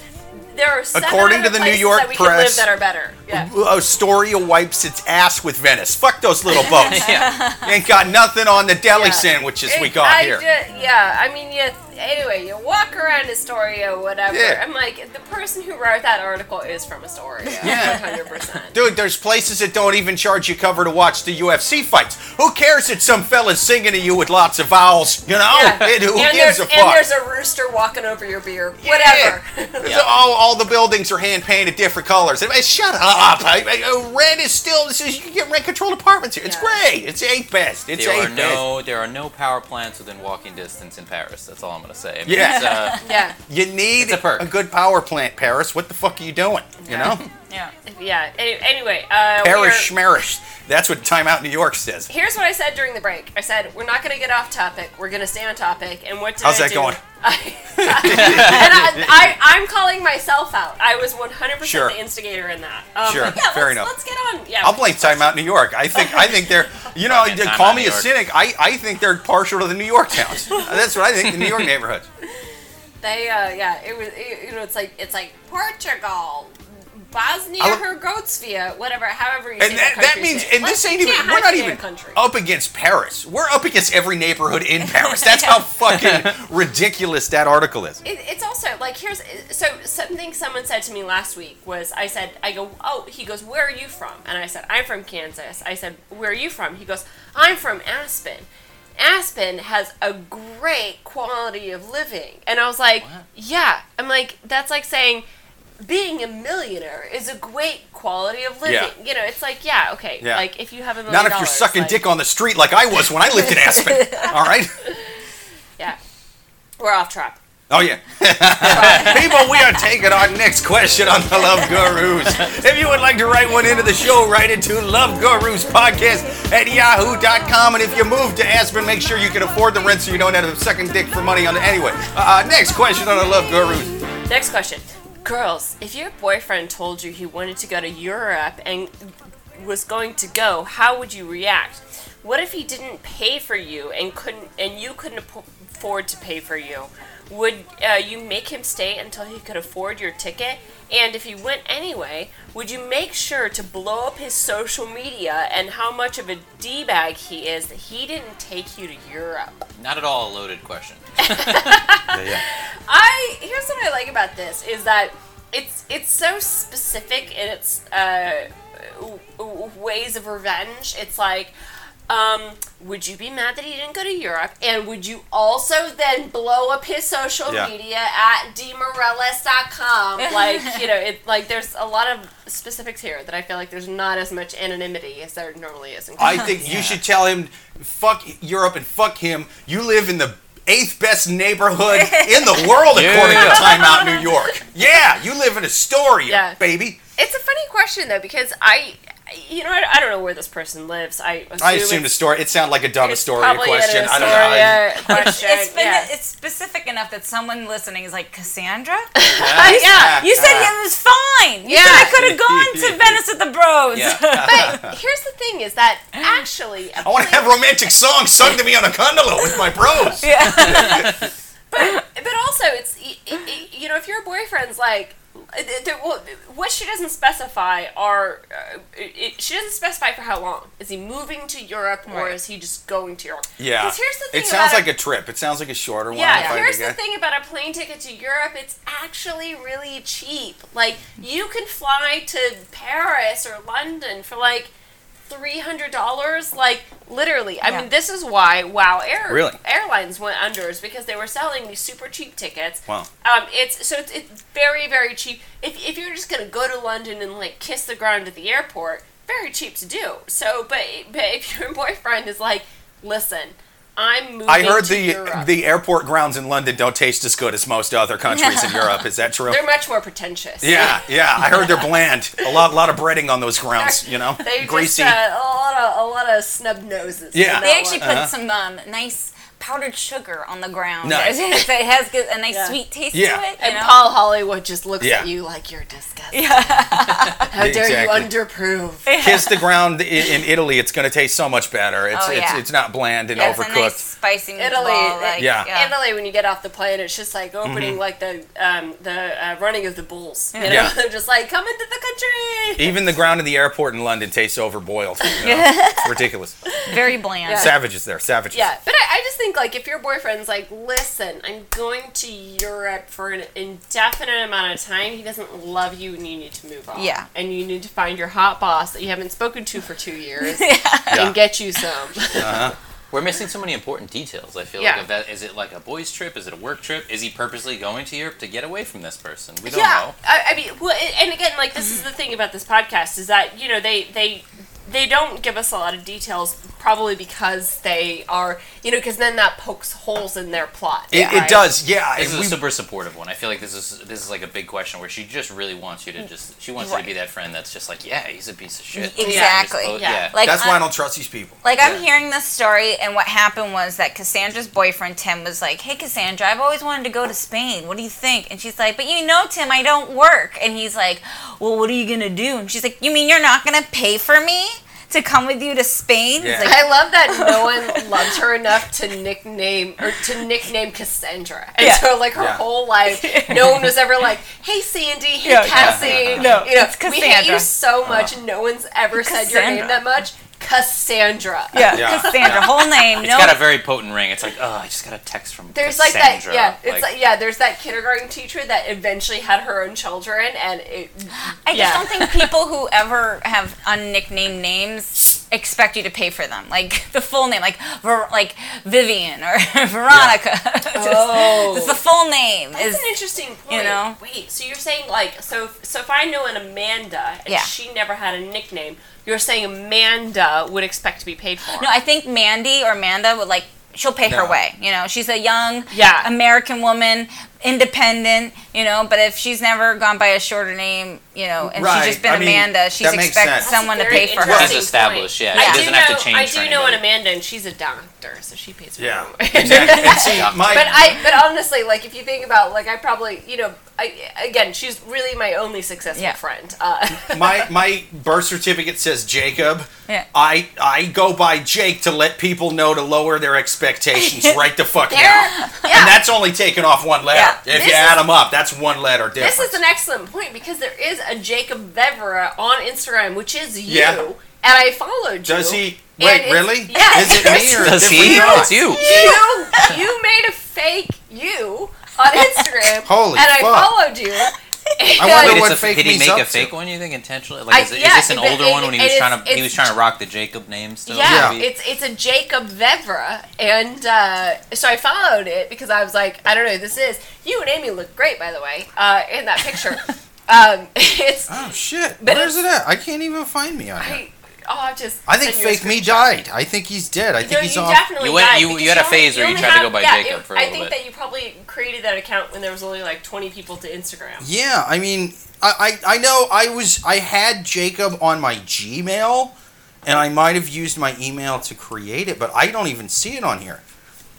there are seven According other to the New places York that we can live press- that are better. Yeah. Uh, Astoria wipes its ass with Venice. Fuck those little boats. Yeah. Ain't got nothing on the deli Yeah. sandwiches we got I here. ju- yeah, I mean, yeah, anyway, you walk around Astoria, whatever. Yeah. I'm like, the person who wrote that article is from Astoria. Yeah. 100%. Dude, there's places that don't even charge you cover to watch the UFC fights. Who cares that some fella's singing to you with lots of vowels? You know? Yeah. It- who and gives there's, a And there's a rooster walking over your beer. Whatever. So all, all the buildings are hand painted different colors. Hey, shut up! I, I- uh, red is still. This is you can get rent controlled apartments here. It's Yeah. great. It's eighth best. It's There are eighth best. no there are no power plants within walking distance in Paris. That's all I'm gonna say. I mean, Yeah. it's, uh, yeah. You need It's a perk. good power plant, Paris. What the fuck are you doing? You know, Yeah. Yeah. Any- Anyway, uh, Paris we're- That's what Time Out New York says. Here's what I said during the break. I said we're not going to get off topic. We're going to stay on topic. And what did How's I that do? going? I, and I, I, I'm calling myself out. I was 100% Sure. the instigator in that. Um, Sure. yeah, Fair let's, enough. Let's get on. Yeah. I'll blame Time Out New York. I think I think they're you know Fucking call me a cynic. I, I think they're partial to the New York towns. That's what I think. The New York neighborhoods. They, uh, yeah, it was, it, you know, it's like, it's like Portugal, Bosnia Herzegovina, whatever, however you say And that, that country's means, and this ain't even, we're not even country. up against Paris. We're up against every neighborhood in Paris. That's how fucking ridiculous that article is. It, it's also like here's so something someone said to me last week was I said I go oh he goes where are you from? And I said I'm from Kansas. I said where are you from? He goes I'm from Aspen. Aspen has a great quality of living. And I was like yeah. I'm like that's like saying being a millionaire is a great quality of living Yeah. you know it's like yeah okay Yeah. like if you have a million Not if you're sucking like- dick on the street like I was when I lived in Aspen. All right? yeah we're off track Oh, yeah. People, we are taking our next question on the Love Gurus. If you would like to write one into the show, write it to Love Gurus Podcast at yahoo.com. And if you move to Aspen, make sure you can afford the rent so you don't have a second dick for money on it. Anyway, uh, next question on the Love Gurus. Next question. Girls, if your boyfriend told you he wanted to go to Europe and was going to go, how would you react? What if he didn't pay for you and couldn't and you couldn't afford to pay for you? Would uh, you make him stay until he could afford your ticket? And if he went anyway, would you make sure to blow up his social media and how much of a d-bag he is that he didn't take you to Europe? not at all a loaded question. I here's what I like about this is that it's it's so specific in its uh, w- w- ways of revenge. It's like, um, would you be mad that he didn't go to Europe? And would you also then blow up his social Yeah. media at demorellis.com? like, you know, it like there's a lot of specifics here that I feel like there's not as much anonymity as there normally is. In I think you should tell him, fuck Europe and fuck him. You live in the eighth best neighborhood in the world, according to Time Out New York. Yeah, you live in Astoria, Yeah. baby. It's a funny question though because I, you know, I, I don't know where this person lives. I assume I assumed it's- Astoria. It sounded like a dumb story question. I don't know. I- question. It's been yeah. it's specific enough that someone listening is like Cassandra. yeah. You said it was fine. You Yeah. said I could have gone to Venice with the bros. Yeah. But here's the thing: is that actually, I want to have romantic songs sung to me on a gondola with my bros. Yeah. but but also it's y- y- you know if your boyfriend's like. The- well, What she doesn't specify are uh, it, she doesn't specify for how long. Is he moving to Europe or Right. is he just going to Europe? Yeah, here's the thing It sounds like a trip. It sounds like a shorter one. Yeah, here's the thing about a plane ticket to Europe. It's actually really cheap. Like, you can fly to Paris or London for like $300. Like, literally. I Yeah. mean, this is why Wow Air Really? Airlines went under, is because they were selling these super cheap tickets. Wow. Um, it's so it's, it's very very cheap. If, if you're just gonna go to London and like kiss the ground at the airport, very cheap to do. So, but but if your boyfriend is like, listen, I'm moving. I heard to the Europe. the airport grounds in London don't taste as good as most other countries in Europe. Is that true? They're much more pretentious. Yeah, yeah. I heard they're bland. A lot, lot of breading on those grounds. You know, They greasy. just uh, a lot of a lot of snub noses. Yeah. They actually one. put some um, nice powdered sugar on the ground. Nice. so it has good, a nice Yeah. sweet taste Yeah. to it. you And know? Paul Hollywood just looks Yeah. at you like you're disgusting. How dare Exactly. you underprove? Kiss the ground in, in Italy. It's going to taste so much better. It's Oh, it's, yeah. it's not bland and Yeah, it's a overcooked. nice spicy meatball. Italy, like, Yeah. Italy, when you get off the plane, it's just like opening like the um, the uh, running of the bulls. You know, Yeah. they're just like come into the country. Even the ground in the airport in London tastes overboiled. You know? it's ridiculous. Very bland. Yeah. Savages there. Savages. Yeah, but I, I just think think like if your boyfriend's like, listen, I'm going to Europe for an indefinite amount of time, he doesn't love you and you need to move on. Yeah. And you need to find your hot boss that you haven't spoken to for two years Yeah. and get you some. Uh-huh. We're missing so many important details. I feel Yeah. like if that is it like a boys' trip? Is it a work trip? Is he purposely going to Europe to get away from this person? We don't yeah, know. I, I mean, well, and again, like this is the thing about this podcast is that you know they they they don't give us a lot of details, probably because they are you know because then that pokes holes in their plot. It, right? it does, yeah. This is we- a super supportive one. I feel like this is this is like a big question where she just really wants you to just she wants you to be that friend that's just like yeah he's a piece of shit. Exactly. Just, oh, Yeah. yeah. Like that's why I don't trust these people. Like I'm hearing this story, and what happened was that Cassandra's boyfriend Tim was like, "Hey, Cassandra, I've always wanted to go to Spain. What do you think?" And she's like, "But you know, Tim, I don't work." And he's like, "Well, what are you gonna do?" And she's like, "You mean you're not gonna pay for me to come with you to Spain?" Yeah. like, I love that no one loved her enough to nickname or to nickname Cassandra, and Yeah. so like her Yeah. whole life, no one was ever like, "Hey Sandy, hey Yeah, yeah. Cassie." No, you know, it's we hate you so uh-huh. much. No one's ever said your name that much. Cassandra. "Yeah, Yeah. Cassandra, whole name, It's no." got a very potent ring. It's like oh I just got a text from There's like that, Cassandra. yeah. It's like, yeah. There's that kindergarten teacher that eventually had her own children, and it. I just don't think people who ever have unnicknamed names expect you to pay for them. Like the full name, like Ver- like Vivian or Veronica. Just- Oh. just the full name That's is an interesting point. you know? Wait, so you're saying like so so if I know an Amanda and Yeah. she never had a nickname, you're saying Amanda would expect to be paid for. No, I think Mandy or Amanda would like she'll pay her way. You know, she's a young Yeah. American woman, independent. You know, but if she's never gone by a shorter name, you know, and Right, she's just been I mean, Amanda, she's that makes expect sense. someone to pay for her. She's established, point. yeah. I She do doesn't know, have to change I for do know an. Amanda, and she's a doctor, so she pays for her Yeah, exactly. See, my But I, but honestly, like if you think about, like I probably, you know, I again, she's really my only successful Yeah. friend. Uh, my my birth certificate says Jacob. Yeah. I I go by Jake to let people know to lower their expectations right the fuck There- now. yeah. And that's only taken off one letter. Yeah. If This you is- add them up, that's one letter difference. This is an excellent point because there is a Jacob Vevera on Instagram, which is you, Yeah. and I followed you. Does he? Wait, really? yes. Is it me or Does he? guy? It's you. You you made a fake you on Instagram, Holy and I fuck. followed you. I And- wonder Wait, what it's a, fake did he make up a to. fake one? You think intentionally? I- Like, is, it- yeah, is this an it- older it- one when he it was is- trying to? He it's- was trying to rock the Jacob name still. Yeah, maybe? it's it's a Jacob Vevera, and uh, so I followed it because I was like, I don't know who this is. You and Amy look great, by the way, uh, in that picture. um, it's Oh shit! But Where's it at? I can't even find me on it. I, oh, I'll just. I think send you a fake me died. I think he's dead. I think No, he's you off. definitely You went- died you- you had a only- phase where you only tried to go by yeah, Jacob it- for a I little I think bit. that you probably created that account when there was only like 20 people to Instagram. Yeah, I mean, I, I I know I was I had Jacob on my Gmail, and I might have used my email to create it, but I don't even see it on here.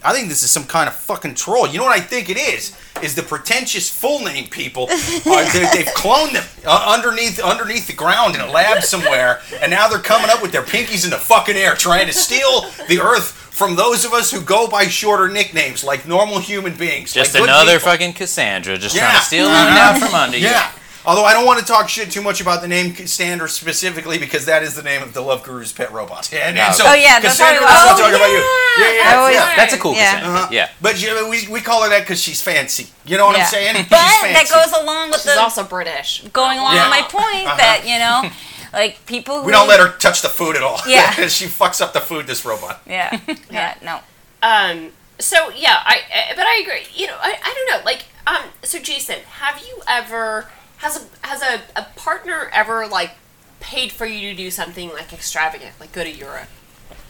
I think this is some kind of fucking troll. You know what I think it is? Is the pretentious full name people? Are, they, they've cloned them uh, underneath underneath the ground in a lab somewhere, and now they're coming up with their pinkies in the fucking air, trying to steal the earth from those of us who go by shorter nicknames, like normal human beings. Just like another fucking Cassandra, just Yeah. trying to steal money out from under you. Yeah. Although I don't want to talk shit too much about the name Cassandra specifically because that is the name of the Love Guru's pet robot. And, and so Oh, yeah, that's Cassandra how doesn't we- talk oh, about you. Yeah, yeah, always- yeah. That's a cool Yeah. Cassandra. Uh-huh. Yeah. But you know, we, we call her that because she's fancy. You know what Yeah. I'm saying? But she's that goes along with She's the also British. going along Yeah. with my point Uh-huh. that you know, like people who we don't let her touch the food at all. Yeah. she fucks up the food. This robot. Yeah, yeah, no. Um. So yeah, I. uh, But I agree. You know, I, I don't know. Like, um. So Jason, have you ever has a has a, a partner ever like paid for you to do something like extravagant, like go to Europe,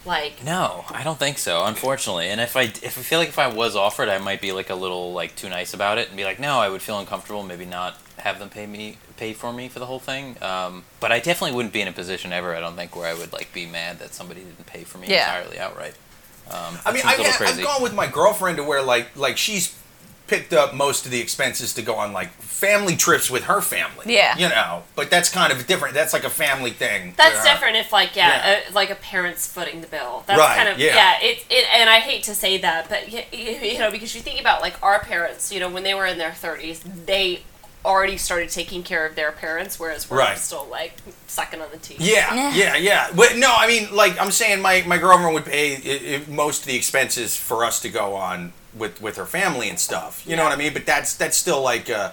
like No, I don't think so, unfortunately. And if I if I feel like if I was offered, I might be like a little like too nice about it and be like, no, I would feel uncomfortable, maybe not have them pay me pay for me for the whole thing. Um, but I definitely wouldn't be in a position ever. I don't think where I would like be mad that somebody didn't pay for me Yeah. entirely outright. Um, I that mean, seems I've, a little I've crazy. gone with my girlfriend to where like like she's picked up most of the expenses to go on like family trips with her family. Yeah. You know, but that's kind of different. That's like a family thing. That's different if like yeah, Yeah. Uh, like a parent's footing the bill. That's Right, kind of yeah. yeah. It, it and I hate to say that, but y- y- you know because you think about like our parents, you know, when they were in their thirties, they already started taking care of their parents, whereas we're Right. still like sucking on the teeth. Yeah, yeah, yeah. But no, I mean, like I'm saying, my, my girlfriend would pay i i most of the expenses for us to go on with with her family and stuff. You know what I mean? But that's that's still like. Uh,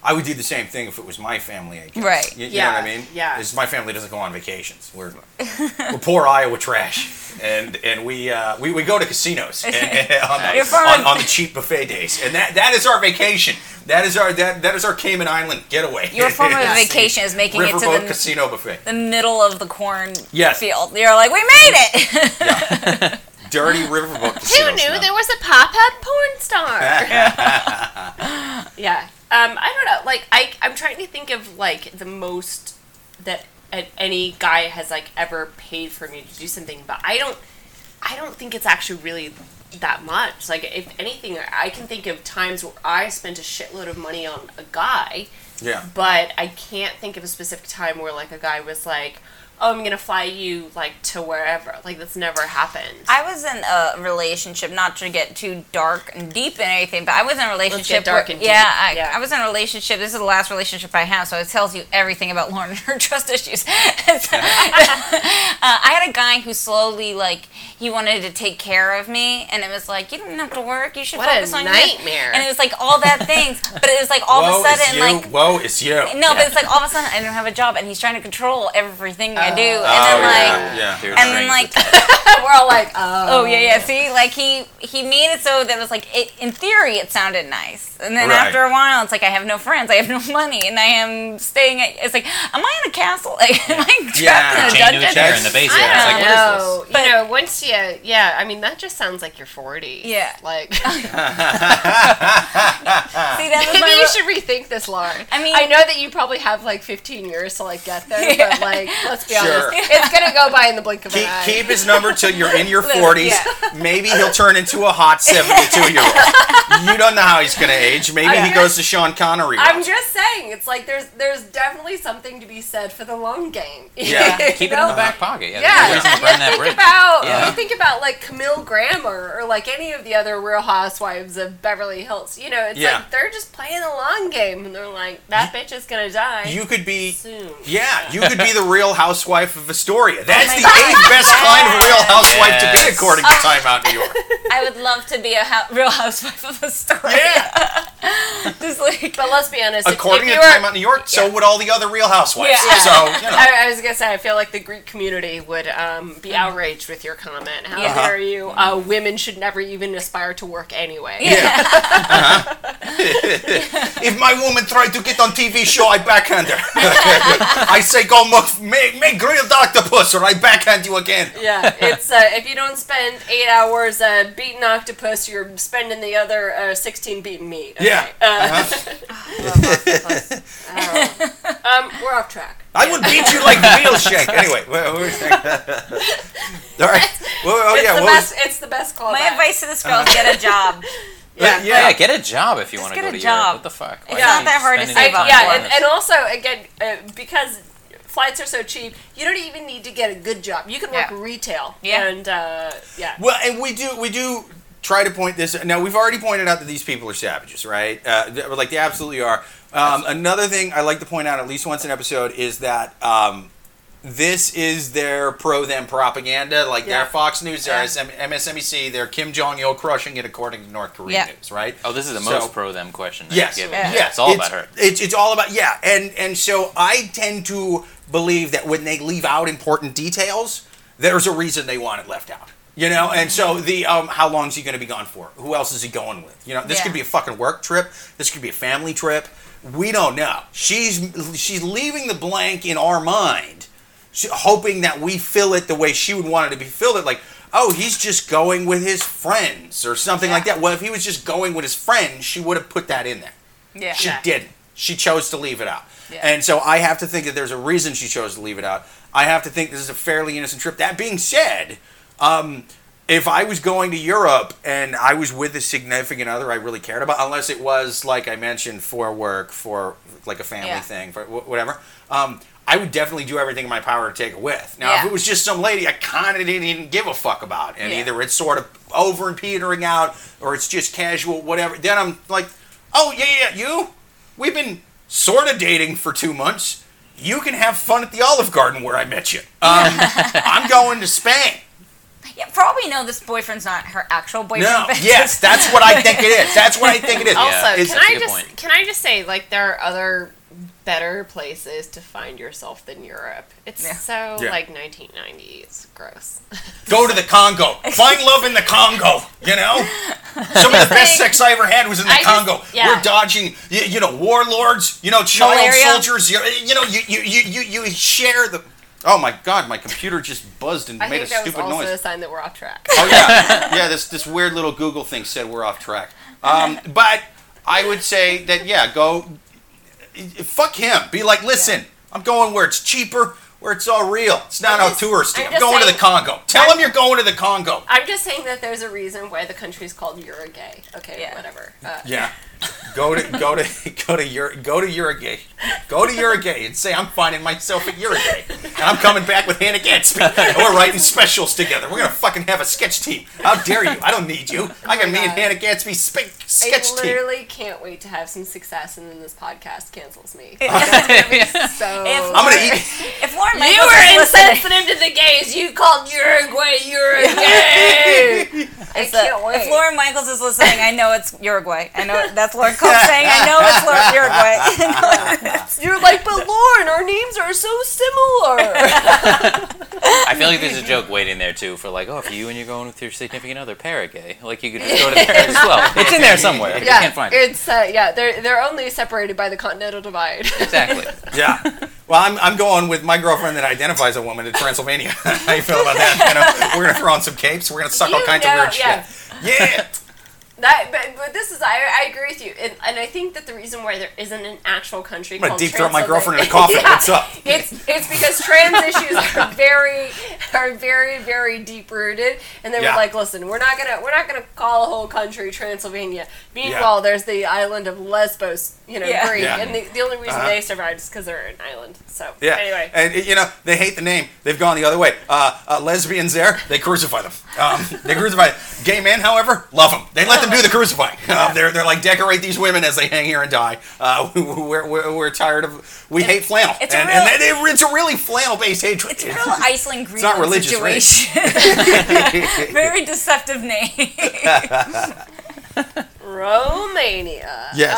I would do the same thing if it was my family, I guess. Right. You, you Yeah, know what I mean? yeah. Is my family doesn't go on vacations. We're we're poor Iowa trash, and and we uh, we, we go to casinos and, on, the, on, on the cheap buffet days, and that that is our vacation. That is our that that is our Cayman Island getaway. Your form of vacation is making it to the, casino buffet. the middle of the corn Yes. field. You're like, we made it. Yeah. Dirty riverboat. Who knew smell. there was a pop-up porn star? yeah. Um, I don't know. Like, I I'm trying to think of like the most that any guy has like ever paid for me to do something, but I don't. I don't think it's actually really that much. Like, if anything, I can think of times where I spent a shitload of money on a guy, Yeah. but I can't think of a specific time where like a guy was like, "Oh, I'm gonna fly you like to wherever." Like, that's never happened. I was in a relationship, not to get too dark and deep in anything, but I was in a relationship. dark where- and deep. Yeah, I, Yeah. I was in a relationship. This is the last relationship I have, so it tells you everything about Lauren and her trust issues. uh, I had a guy who slowly, like, he wanted to take care of me, and it was like, you don't have to work. You should What a focus on your nightmare. This. And it was like all that things, but it was like all Whoa, of a it's sudden, you. like. Whoa, it's you. No, but it's like all of a sudden I don't have a job, and he's trying to control everything I do, and Oh, then like, yeah, yeah. And then like. We're all like, "Oh, Oh yeah, yeah. See, like he he made it so that it was like it, in theory it sounded nice, and then Right. after a while it's like I have no friends, I have no money, and I am staying. At, it's like, am I in a castle? Like, am I trapped Yeah. in a chained to a dungeon? chair in the basement. I don't like, know. what is But- you know, once you, yeah, I mean, that just sounds like you're 40. Yeah. Like, See, that maybe my you ro- should rethink this, Lauren. I mean- I know that you probably have like 15 years to like get there, Yeah. but like, let's be Sure. Honest, it's gonna go by in the blink of an Keep, eye. keep his number till you're in your 40s. yeah. Maybe he'll turn into a hot 72 year old. You don't know how he's going to age. Maybe I'm he goes to Sean Connery. I'm route. just saying, it's like there's there's definitely something to be said for the long game. Yeah. Keep it You in the back pocket. Yeah, Yeah, there's no reason you think bridge. about Yeah. you think about like Camille Grammer or like any of the other Real Housewives of Beverly Hills. You know, it's Yeah. like they're just playing the long game, and they're like, that bitch is gonna die You could be. soon. Yeah, you could be the real housewife of Astoria. That's my the God. eighth best kind of real housewife to be, according to Time Out New York. I would love to be a hou- real housewife of Astoria. story. Yeah, Just like But let's be honest. if- according if to you were- Time Out New York, so would all the other real housewives. Yeah. So, you know. I, I was gonna say, I feel like the Greek community would um, be outraged with your comment. How Yeah. dare you? Uh, women should never even aspire to work anyway. Yeah. Uh-huh. if my woman tried to get on TV show, I backhand her. I say, go make, make, make grilled octopus, or I backhand you again. Yeah, it's uh, if you don't spend eight hours uh, beating octopus, you're spending the other uh, sixteen beating meat. okay? Yeah. Uh, Uh-huh. um, we're off track. I would beat you like real shank. Anyway, what what was All right. Well, oh it's yeah. the What best. was, It's the best callback. my advice to this girl is get a job. Yeah. yeah. Yeah, get a job if you want to get go a to job. Europe. What the fuck? Why It's are not that hard to spending save up yeah, and, and also again uh, because flights are so cheap, you don't even need to get a good job. You can work Yeah. retail. Yeah. and uh, yeah. Well, and we do we do try to point this. Now we've already pointed out that these people are savages, right? Uh, th- like they absolutely are. Um, another thing I like to point out at least once an episode is that um, this is their pro them propaganda. Like Yeah. their Fox News, their Yeah. MSNBC, their Kim Jong Il crushing it according to North Korea Yeah. news, right? Oh, this is the So- most pro them question. that Yes. Yeah. yes, It's all about her. It's, it's all about yeah, and and so I tend to believe that when they leave out important details, there's a reason they want it left out. You know, and so the um, how long is he going to be gone for? Who else is he going with? You know, this Yeah. could be a fucking work trip. This could be a family trip. We don't know. She's she's leaving the blank in our mind, hoping that we fill it the way she would want it to be filled. It like, oh, he's just going with his friends or something like that. Well, if he was just going with his friends, she would have put that in there. Yeah. She Yeah. didn't. She chose to leave it out. Yeah. And so I have to think that there's a reason she chose to leave it out. I have to think this is a fairly innocent trip. That being said, um, if I was going to Europe and I was with a significant other I really cared about, unless it was like I mentioned for work, for like a family Yeah. thing, for whatever, um, I would definitely do everything in my power to take it with. Now, if it was just some lady I kind of didn't even give a fuck about, and Yeah. either it's sort of over and petering out, or it's just casual, whatever, then I'm like, oh yeah, yeah, you, we've been sort of dating for two months. You can have fun at the Olive Garden where I met you. Um, I'm going to Spain. Yeah, for all we know, this boyfriend's not her actual boyfriend. No, yes, that's what I think it is. That's what I think it is. Also, It's- can I just point. can I just say like there are other better places to find yourself than Europe. It's Yeah. so Yeah. like 1990s. Gross. Go to the Congo. Find love in the Congo. You know, some of the best sex I ever had was in the I just- Congo. yeah. We're dodging, you, you know, warlords. You know, child Malaria. soldiers. You, you know, you, you you you you share the. Oh my God! My computer just buzzed and I made a think that was stupid also noise. a sign that we're off track. Oh yeah, yeah. This this weird little Google thing said we're off track. Um, but I would say that yeah, go. Fuck him. Be like, listen, I'm going where it's cheaper, where it's all real. It's not I'm all just- touristy. I'm I'm, just going to the Congo. Tell I'm- him you're going to the Congo. I'm just saying that there's a reason why the country's called Uruguay. Okay, Yeah. whatever. Uh, Yeah. Go to go to go to Ur- go to Uruguay. Go to Uruguay and say I'm finding myself at Uruguay, and I'm coming back with Hannah Gadsby. And we're writing specials together. We're gonna fucking have a sketch team. How dare you? I don't need you. Oh I got me and Hannah Gadsby spe- sketch team. I literally can't wait to have some success, and then this podcast cancels me. That's gonna be so. If I'm gonna eat. If Lorne You Michaels were is listening, insensitive to the gays. You called Uruguay Uruguay. I a- can't wait. If Lorne Michaels is listening, I know it's Uruguay. I know that's Lauren Cope saying. I know it's Lauren Uruguay. You're like, but Lauren, our names are so similar. I feel like there's a joke waiting there too for like, oh, if you and you're going with your significant other, Paragay, like you could just go to there as well. It's in there somewhere. You can't find it. it's uh, yeah. They're they're only separated by the continental divide. Exactly. Yeah. Well, I'm, I'm going with my girlfriend that identifies a woman to Transylvania. How you feel about that? You know, we're gonna throw on some capes. We're gonna suck all kinds know, of weird yeah. shit. Yeah. That, but, but this is I, I agree with you, and, and I think that the reason why there isn't an actual country I'm gonna called deep throat my Transylvania- girlfriend in a coffin. Yeah. What's up? It's it's because trans issues are very are very very deep rooted, and they Yeah. were like, listen, we're not gonna we're not gonna call a whole country Transylvania. Meanwhile, there's the island of Lesbos, you know, Yeah. Greek, Yeah. and the, the only reason Uh-huh. they survived is because they're an island. So Yeah. anyway, And you know they hate the name. They've gone the other way. Uh, uh, lesbians there, they crucify them. Um, they crucify. Gay men, however, love them. They let them do the crucifying. Uh, they're they're like decorate these women as they hang here and die. Uh, we're, we're, we're tired of. We hate flannel. it's a and, real- and they- it's a really flannel based hatred. It's a real Iceland Greenland it's not religious, right? Very deceptive name. Romania. Yes.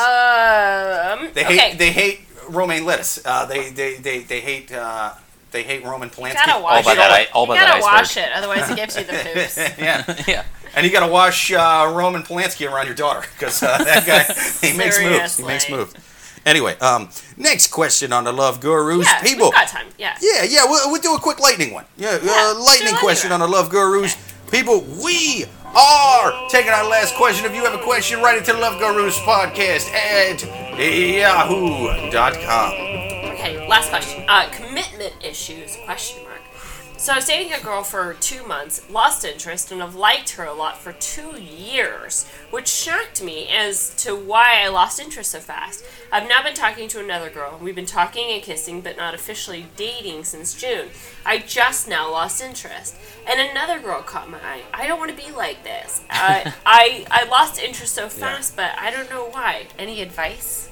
Um, They okay. hate they hate romaine lettuce. Uh, they, they they they hate uh, they hate Roman Polanski. gotta All wash by it. that, I, all You by that gotta wash iceberg. it, otherwise it gives you the poops. yeah. yeah. And you got to wash uh, Roman Polanski around your daughter because uh, that guy he makes moves. He makes moves. Anyway, um, next question on the Love Gurus, Yeah, people. we've got time. Yeah. Yeah, yeah, we'll, we'll do a quick lightning one. Yeah, Yeah, uh, lightning question on the Love Gurus. People, we are taking our last question. If you have a question, write it to the Love Gurus podcast at yahoo.com. Okay, last question. Uh, commitment issues? Question mark. So I was dating a girl for two months, lost interest, and have liked her a lot for two years, which shocked me as to why I lost interest so fast. I've now been talking to another girl. We've been talking and kissing, but not officially dating since June. I just now lost interest, and another girl caught my eye. I don't want to be like this. Uh, I I lost interest so fast, but I don't know why. Any advice?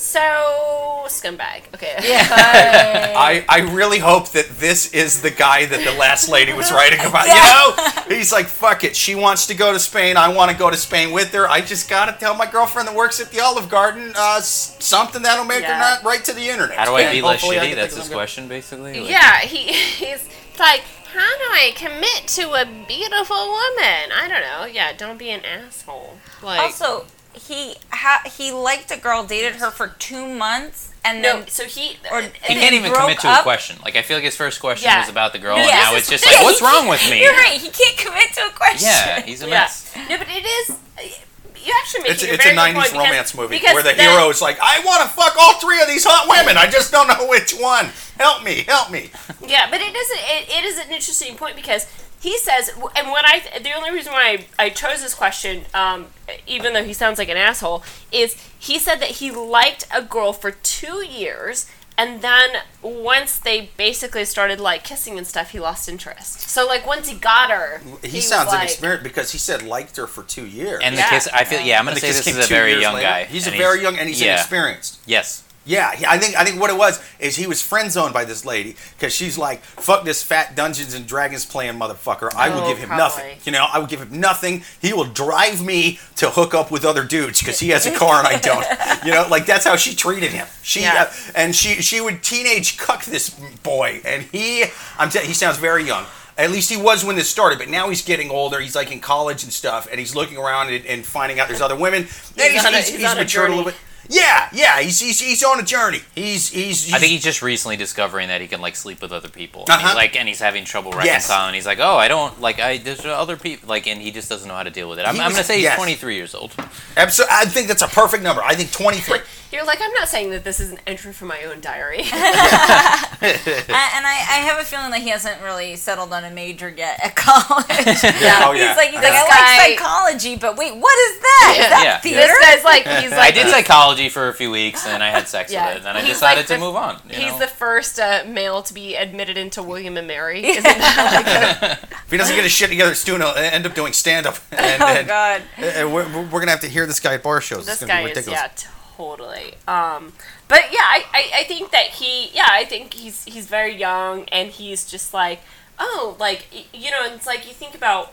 So scumbag. Okay. Yeah. I, I really hope that this is the guy that the last lady was writing about. You know, he's like, fuck it. She wants to go to Spain. I want to go to Spain with her. I just gotta tell my girlfriend that works at the Olive Garden uh, something that'll make her not right to the internet. How do I be less Hopefully I shitty? That's his question, basically. Like, Yeah, he he's like, how do I commit to a beautiful woman? I don't know. Yeah, don't be an asshole. Like, also, he ha- he liked a girl, dated her for two months, and no. then So he or He can't even commit to up. a question. Like I feel like his first question Yeah. was about the girl, Yeah, and now it's just like, what's wrong with me? You're right. He can't commit to a question. Yeah, he's a yeah. mess. No, but it is. You actually make It's, a it's a 90s point because- romance movie because where the that- hero is like, I want to fuck all three of these hot women. I just don't know which one. Help me, help me. Yeah, but it is it, it is an interesting point because he says, and what I the only reason why I, I chose this question, um, even though he sounds like an asshole, is he said that he liked a girl for two years. And then once they basically started like kissing and stuff, he lost interest. So like once he got her, He, was sounds like, inexperienced because he said liked her for two years. And Yeah. the kiss, I feel, yeah, I'm gonna the say kiss this is a very young later. guy. He's a and very young and he's yeah. inexperienced. Yes, Yeah, I think I think what it was is he was friend zoned by this lady because she's like, "Fuck this fat Dungeons and Dragons playing motherfucker. I will Oh, give him probably. nothing. You know, I will give him nothing. He will drive me to hook up with other dudes because he has a car and I don't. You know, like that's how she treated him. She Yeah. uh, and she she would teenage cuck this boy, and he I'm telling he sounds very young. At least he was when this started, but now he's getting older. He's like in college and stuff, and he's looking around and, and finding out there's other women. And He's on a- he's on a matured journey. little bit. Yeah, yeah, he's, he's he's on a journey. He's he's. he's I think he's just recently discovering that he can like sleep with other people. And Uh-huh. he's like, and he's having trouble Yes. reconciling. He's like, oh, I don't like I. There's other people like, and he just doesn't know how to deal with it. I'm, He I'm gonna say he's yes. 23 years old. Absol- I think that's a perfect number. I think 23. You're like, I'm not saying that this is an entry from my own diary. And I, I have a feeling that he hasn't really settled on a major yet at college. Yeah, oh, yeah. He's like, he's like, This I like psychology, but wait, what is that? Is that Yeah. theater? this guy's like, he's I did psychology for a few weeks, and I had sex Yeah. with it, and then I He's decided like to the- move on. You he's know? the first uh, male to be admitted into William and Mary. Isn't that like a- if he doesn't get his shit together, Stu will end up doing stand up. And, oh and- God. and we're, we're gonna have to hear this guy at bar shows. this it's gonna guy be is ridiculous. yeah totally um but yeah I, I i think that he yeah i think he's he's very young and he's just like oh like you know it's like you think about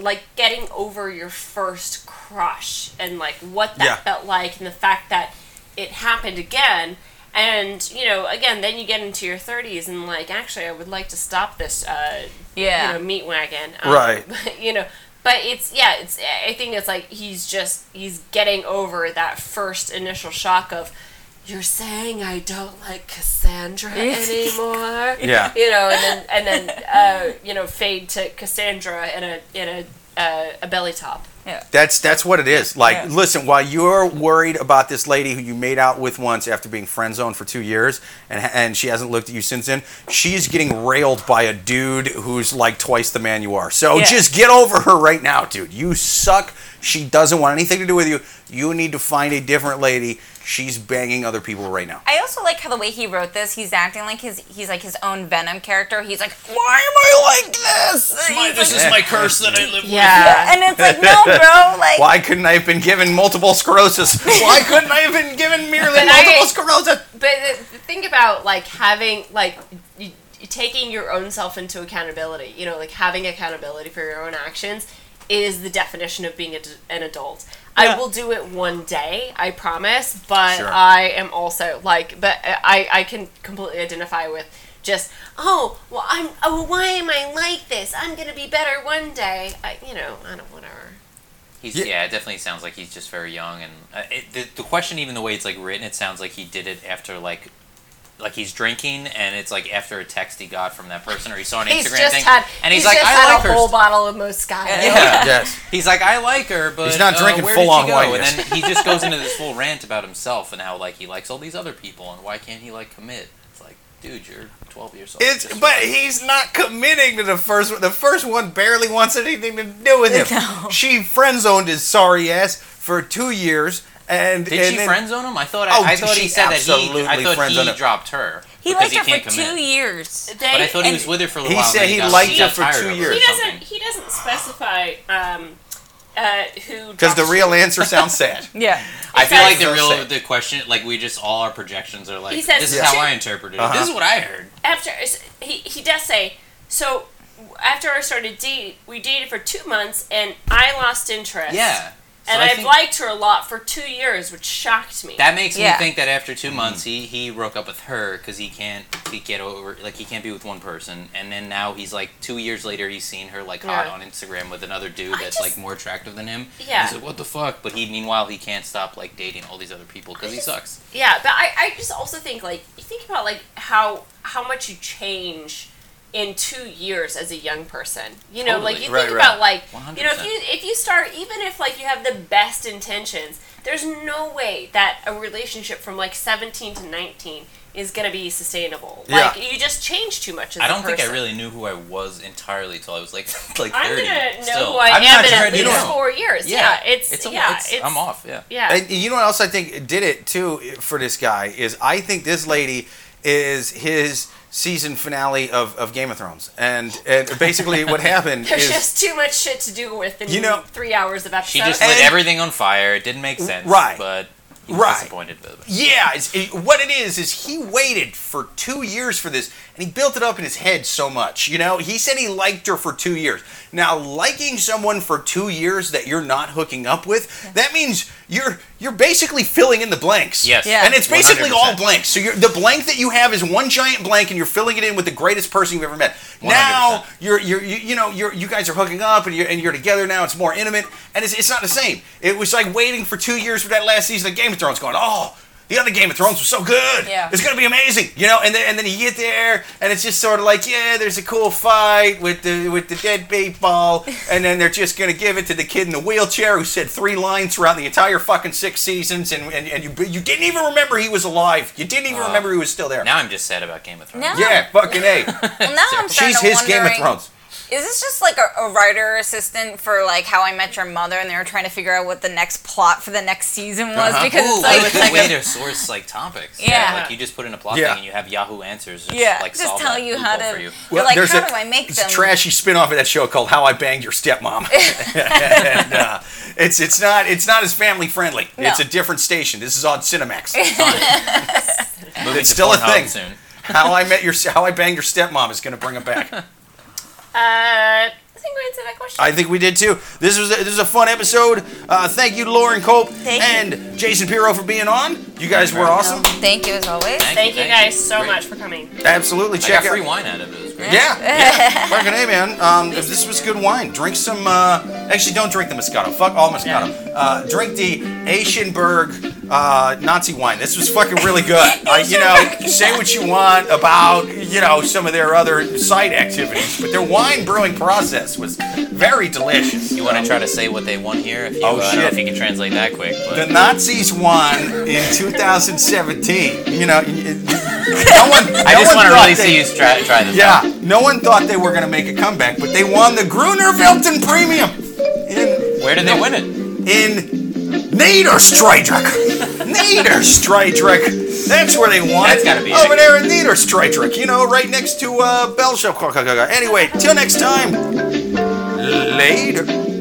like getting over your first crush and like what that Yeah. felt like and the fact that it happened again and you know again then you get into your 30s and like actually i would like to stop this uh Yeah. you know meat wagon um, Right. you know but it's yeah it's i think it's like he's just he's getting over that first initial shock of you're saying i don't like cassandra anymore Yeah. you know and then and then uh, you know fade to cassandra in a in a uh, a belly top Yeah. That's that's what it is. Like, Yeah. listen, while you're worried about this lady who you made out with once after being friend zoned for two years, and and she hasn't looked at you since then, she's getting railed by a dude who's like twice the man you are. So Yeah. just get over her right now, dude. You suck. She doesn't want anything to do with you. You need to find a different lady. She's banging other people right now. I also like how the way he wrote this. He's acting like his he's like his own Venom character. He's like, why am I like this? He's like- my curse that I live with. yeah and it's like, no, bro. Like, Why couldn't I have been given multiple sclerosis? Why couldn't I have been given merely But I- multiple sclerosis? but the, the about like having like y- y- taking your own self into accountability you know like having accountability for your own actions is the definition of being a d an adult i will do it one day i promise but Sure. i am also like but i i can completely identify with just oh well i'm oh why am i like this i'm gonna be better one day I, you know i don't whatever He's, Yeah. yeah. it definitely sounds like he's just very young, and uh, it, the, the question, even the way it's like written, it sounds like he did it after like, like he's drinking, and it's like after a text he got from that person, or he saw an he's Instagram just thing, had and he's, he's like, just I had like a her. whole bottle of moscato Yeah. Yes. He's like, I like her, but He's not uh, drinking where full did on she wine, And then he just goes into this full rant about himself and how like he likes all these other people, and why can't he like commit? It's like, dude, you're 12 years old. It's but relax. he's not committing to the first one. The first one barely wants anything to do with him. No. She friend zoned his sorry ass for two years, and Did and she then- friend zone him? I thought Oh, I, I thought she he said that he. I thought friend-zoned he him. dropped her. he because liked her can't for commit. two years. But I thought he was with her for a He while. and said then he liked her for two years. he doesn't he doesn't specify um uh who because the drops- real answer sounds sad. Yeah. I feel like the So real sad. the question like we just all our projections are like He says- this is Yeah. how I interpreted it. Uh-huh. This is what I heard. after he he does say so after I started date we dated for two months and I lost interest Yeah. So and I I've think liked her a lot for two years which shocked me that makes Yeah. me think that after two months he he broke up with her because he can't he get over like he can't be with one person and then now he's like two years later he's seen her like hot Yeah. on Instagram with another dude I that's just- like more attractive than him. Yeah. He's like what the fuck, but he meanwhile he can't stop like dating all these other people because he just- sucks. yeah but I, I just also think like you think about like how how much you change in two years as a young person you know like you Right, think right. about like you know if you if you start even if like you have the best intentions there's no way that a relationship from like 17 to 19 is going to be sustainable Yeah. like you just change too much as I a don't think I really knew who I was entirely till I was like like I'm 30. gonna know still. who I I'm am not in at I do least know. four years. Yeah, it's, it's a, yeah, it's, it's, I'm off. Yeah. Yeah, And you know what else I think did it too for this guy is I think this lady is his season finale of, of Game of Thrones, and, and basically what happened there's is just too much shit to do with in You know- three hours of episode. She just And- lit everything on fire. It didn't make sense. Right. But He was Right. disappointed. But, Yeah, it's, it, what it is is he waited for two years for this, and he built it up in his head so much. You know, he said he liked her for two years. Now, liking someone for two years that you're not hooking up with, that means you're you're basically filling in the blanks. Yes. Yeah. and it's basically all 100%. blanks. So you're, the blank that you have is one giant blank, and you're filling it in with the greatest person you've ever met. Now 100%. you're you're you, you know you're you guys are hooking up and you're and you're together now. It's more intimate, and it's, it's not the same. It was like waiting for two years for that last season of Game of Thrones, going, oh. The other Game of Thrones was so good. Yeah. It's gonna be amazing, you know. And then and then you get there, and it's just sort of like, yeah, there's a cool fight with the with the dead ball, and then they're just gonna give it to the kid in the wheelchair who said three lines throughout the entire fucking six seasons, and and, and you you didn't even remember he was alive. You didn't even remember he was still there. now I'm just sad about Game of Thrones. Now- yeah, fucking a. Well, now I'm starting She's to his Game of Thrones. Is this just like a, a writer assistant for like How I Met Your Mother, and they were trying to figure out what the next plot for the next season was Uh-huh. because Ooh, it's like, what a good way to source like topics. Yeah. like you just put in a plot Yeah. thing and you have Yahoo Answers. Just, yeah, like, just tell you how to. For you. You're like, there's how a, do I make it's them? a trashy spin-off of that show called How I Banged Your Stepmom. and, uh, it's it's not it's not as family friendly. It's a different station. This is on Cinemax. It's still a thing. soon. How I met your How I Banged Your Stepmom is going to bring it back. Uh, think we answered that question. I think we did too. This was a, this was a fun episode. Uh, thank you Lauren Culp Thank you. and Jason Piro for being on. You guys were awesome. Thank you as always. Thank you guys so Great. much for coming. Absolutely, I check got free wine out of it. It was great. Yeah, yeah. Fucking A, man. Um, if this was good wine. Drink some. Uh, actually, don't drink the Moscato. Fuck all Moscato. Uh, drink the Aichenberg uh, Nazi wine. This was fucking really good. Uh, you know, say what you want about you know some of their other side activities, but their wine brewing process was very delicious. You want to try to say what they won here? If you, Oh, uh, I don't know shit. if you can translate that quick, The Nazis won in 2017. You know, no one. I just one want to thought really they- see you try, try this. Yeah, no one thought they were going to make a comeback, but they won the Gruner Wilton Premium in Where did they win it? in Niederstreidrich. Niederstreidrich. That's where they won. That's gotta be over it. there in Niederstreidrich. You know, right next to uh, Belgium. Anyway, till next time. Later.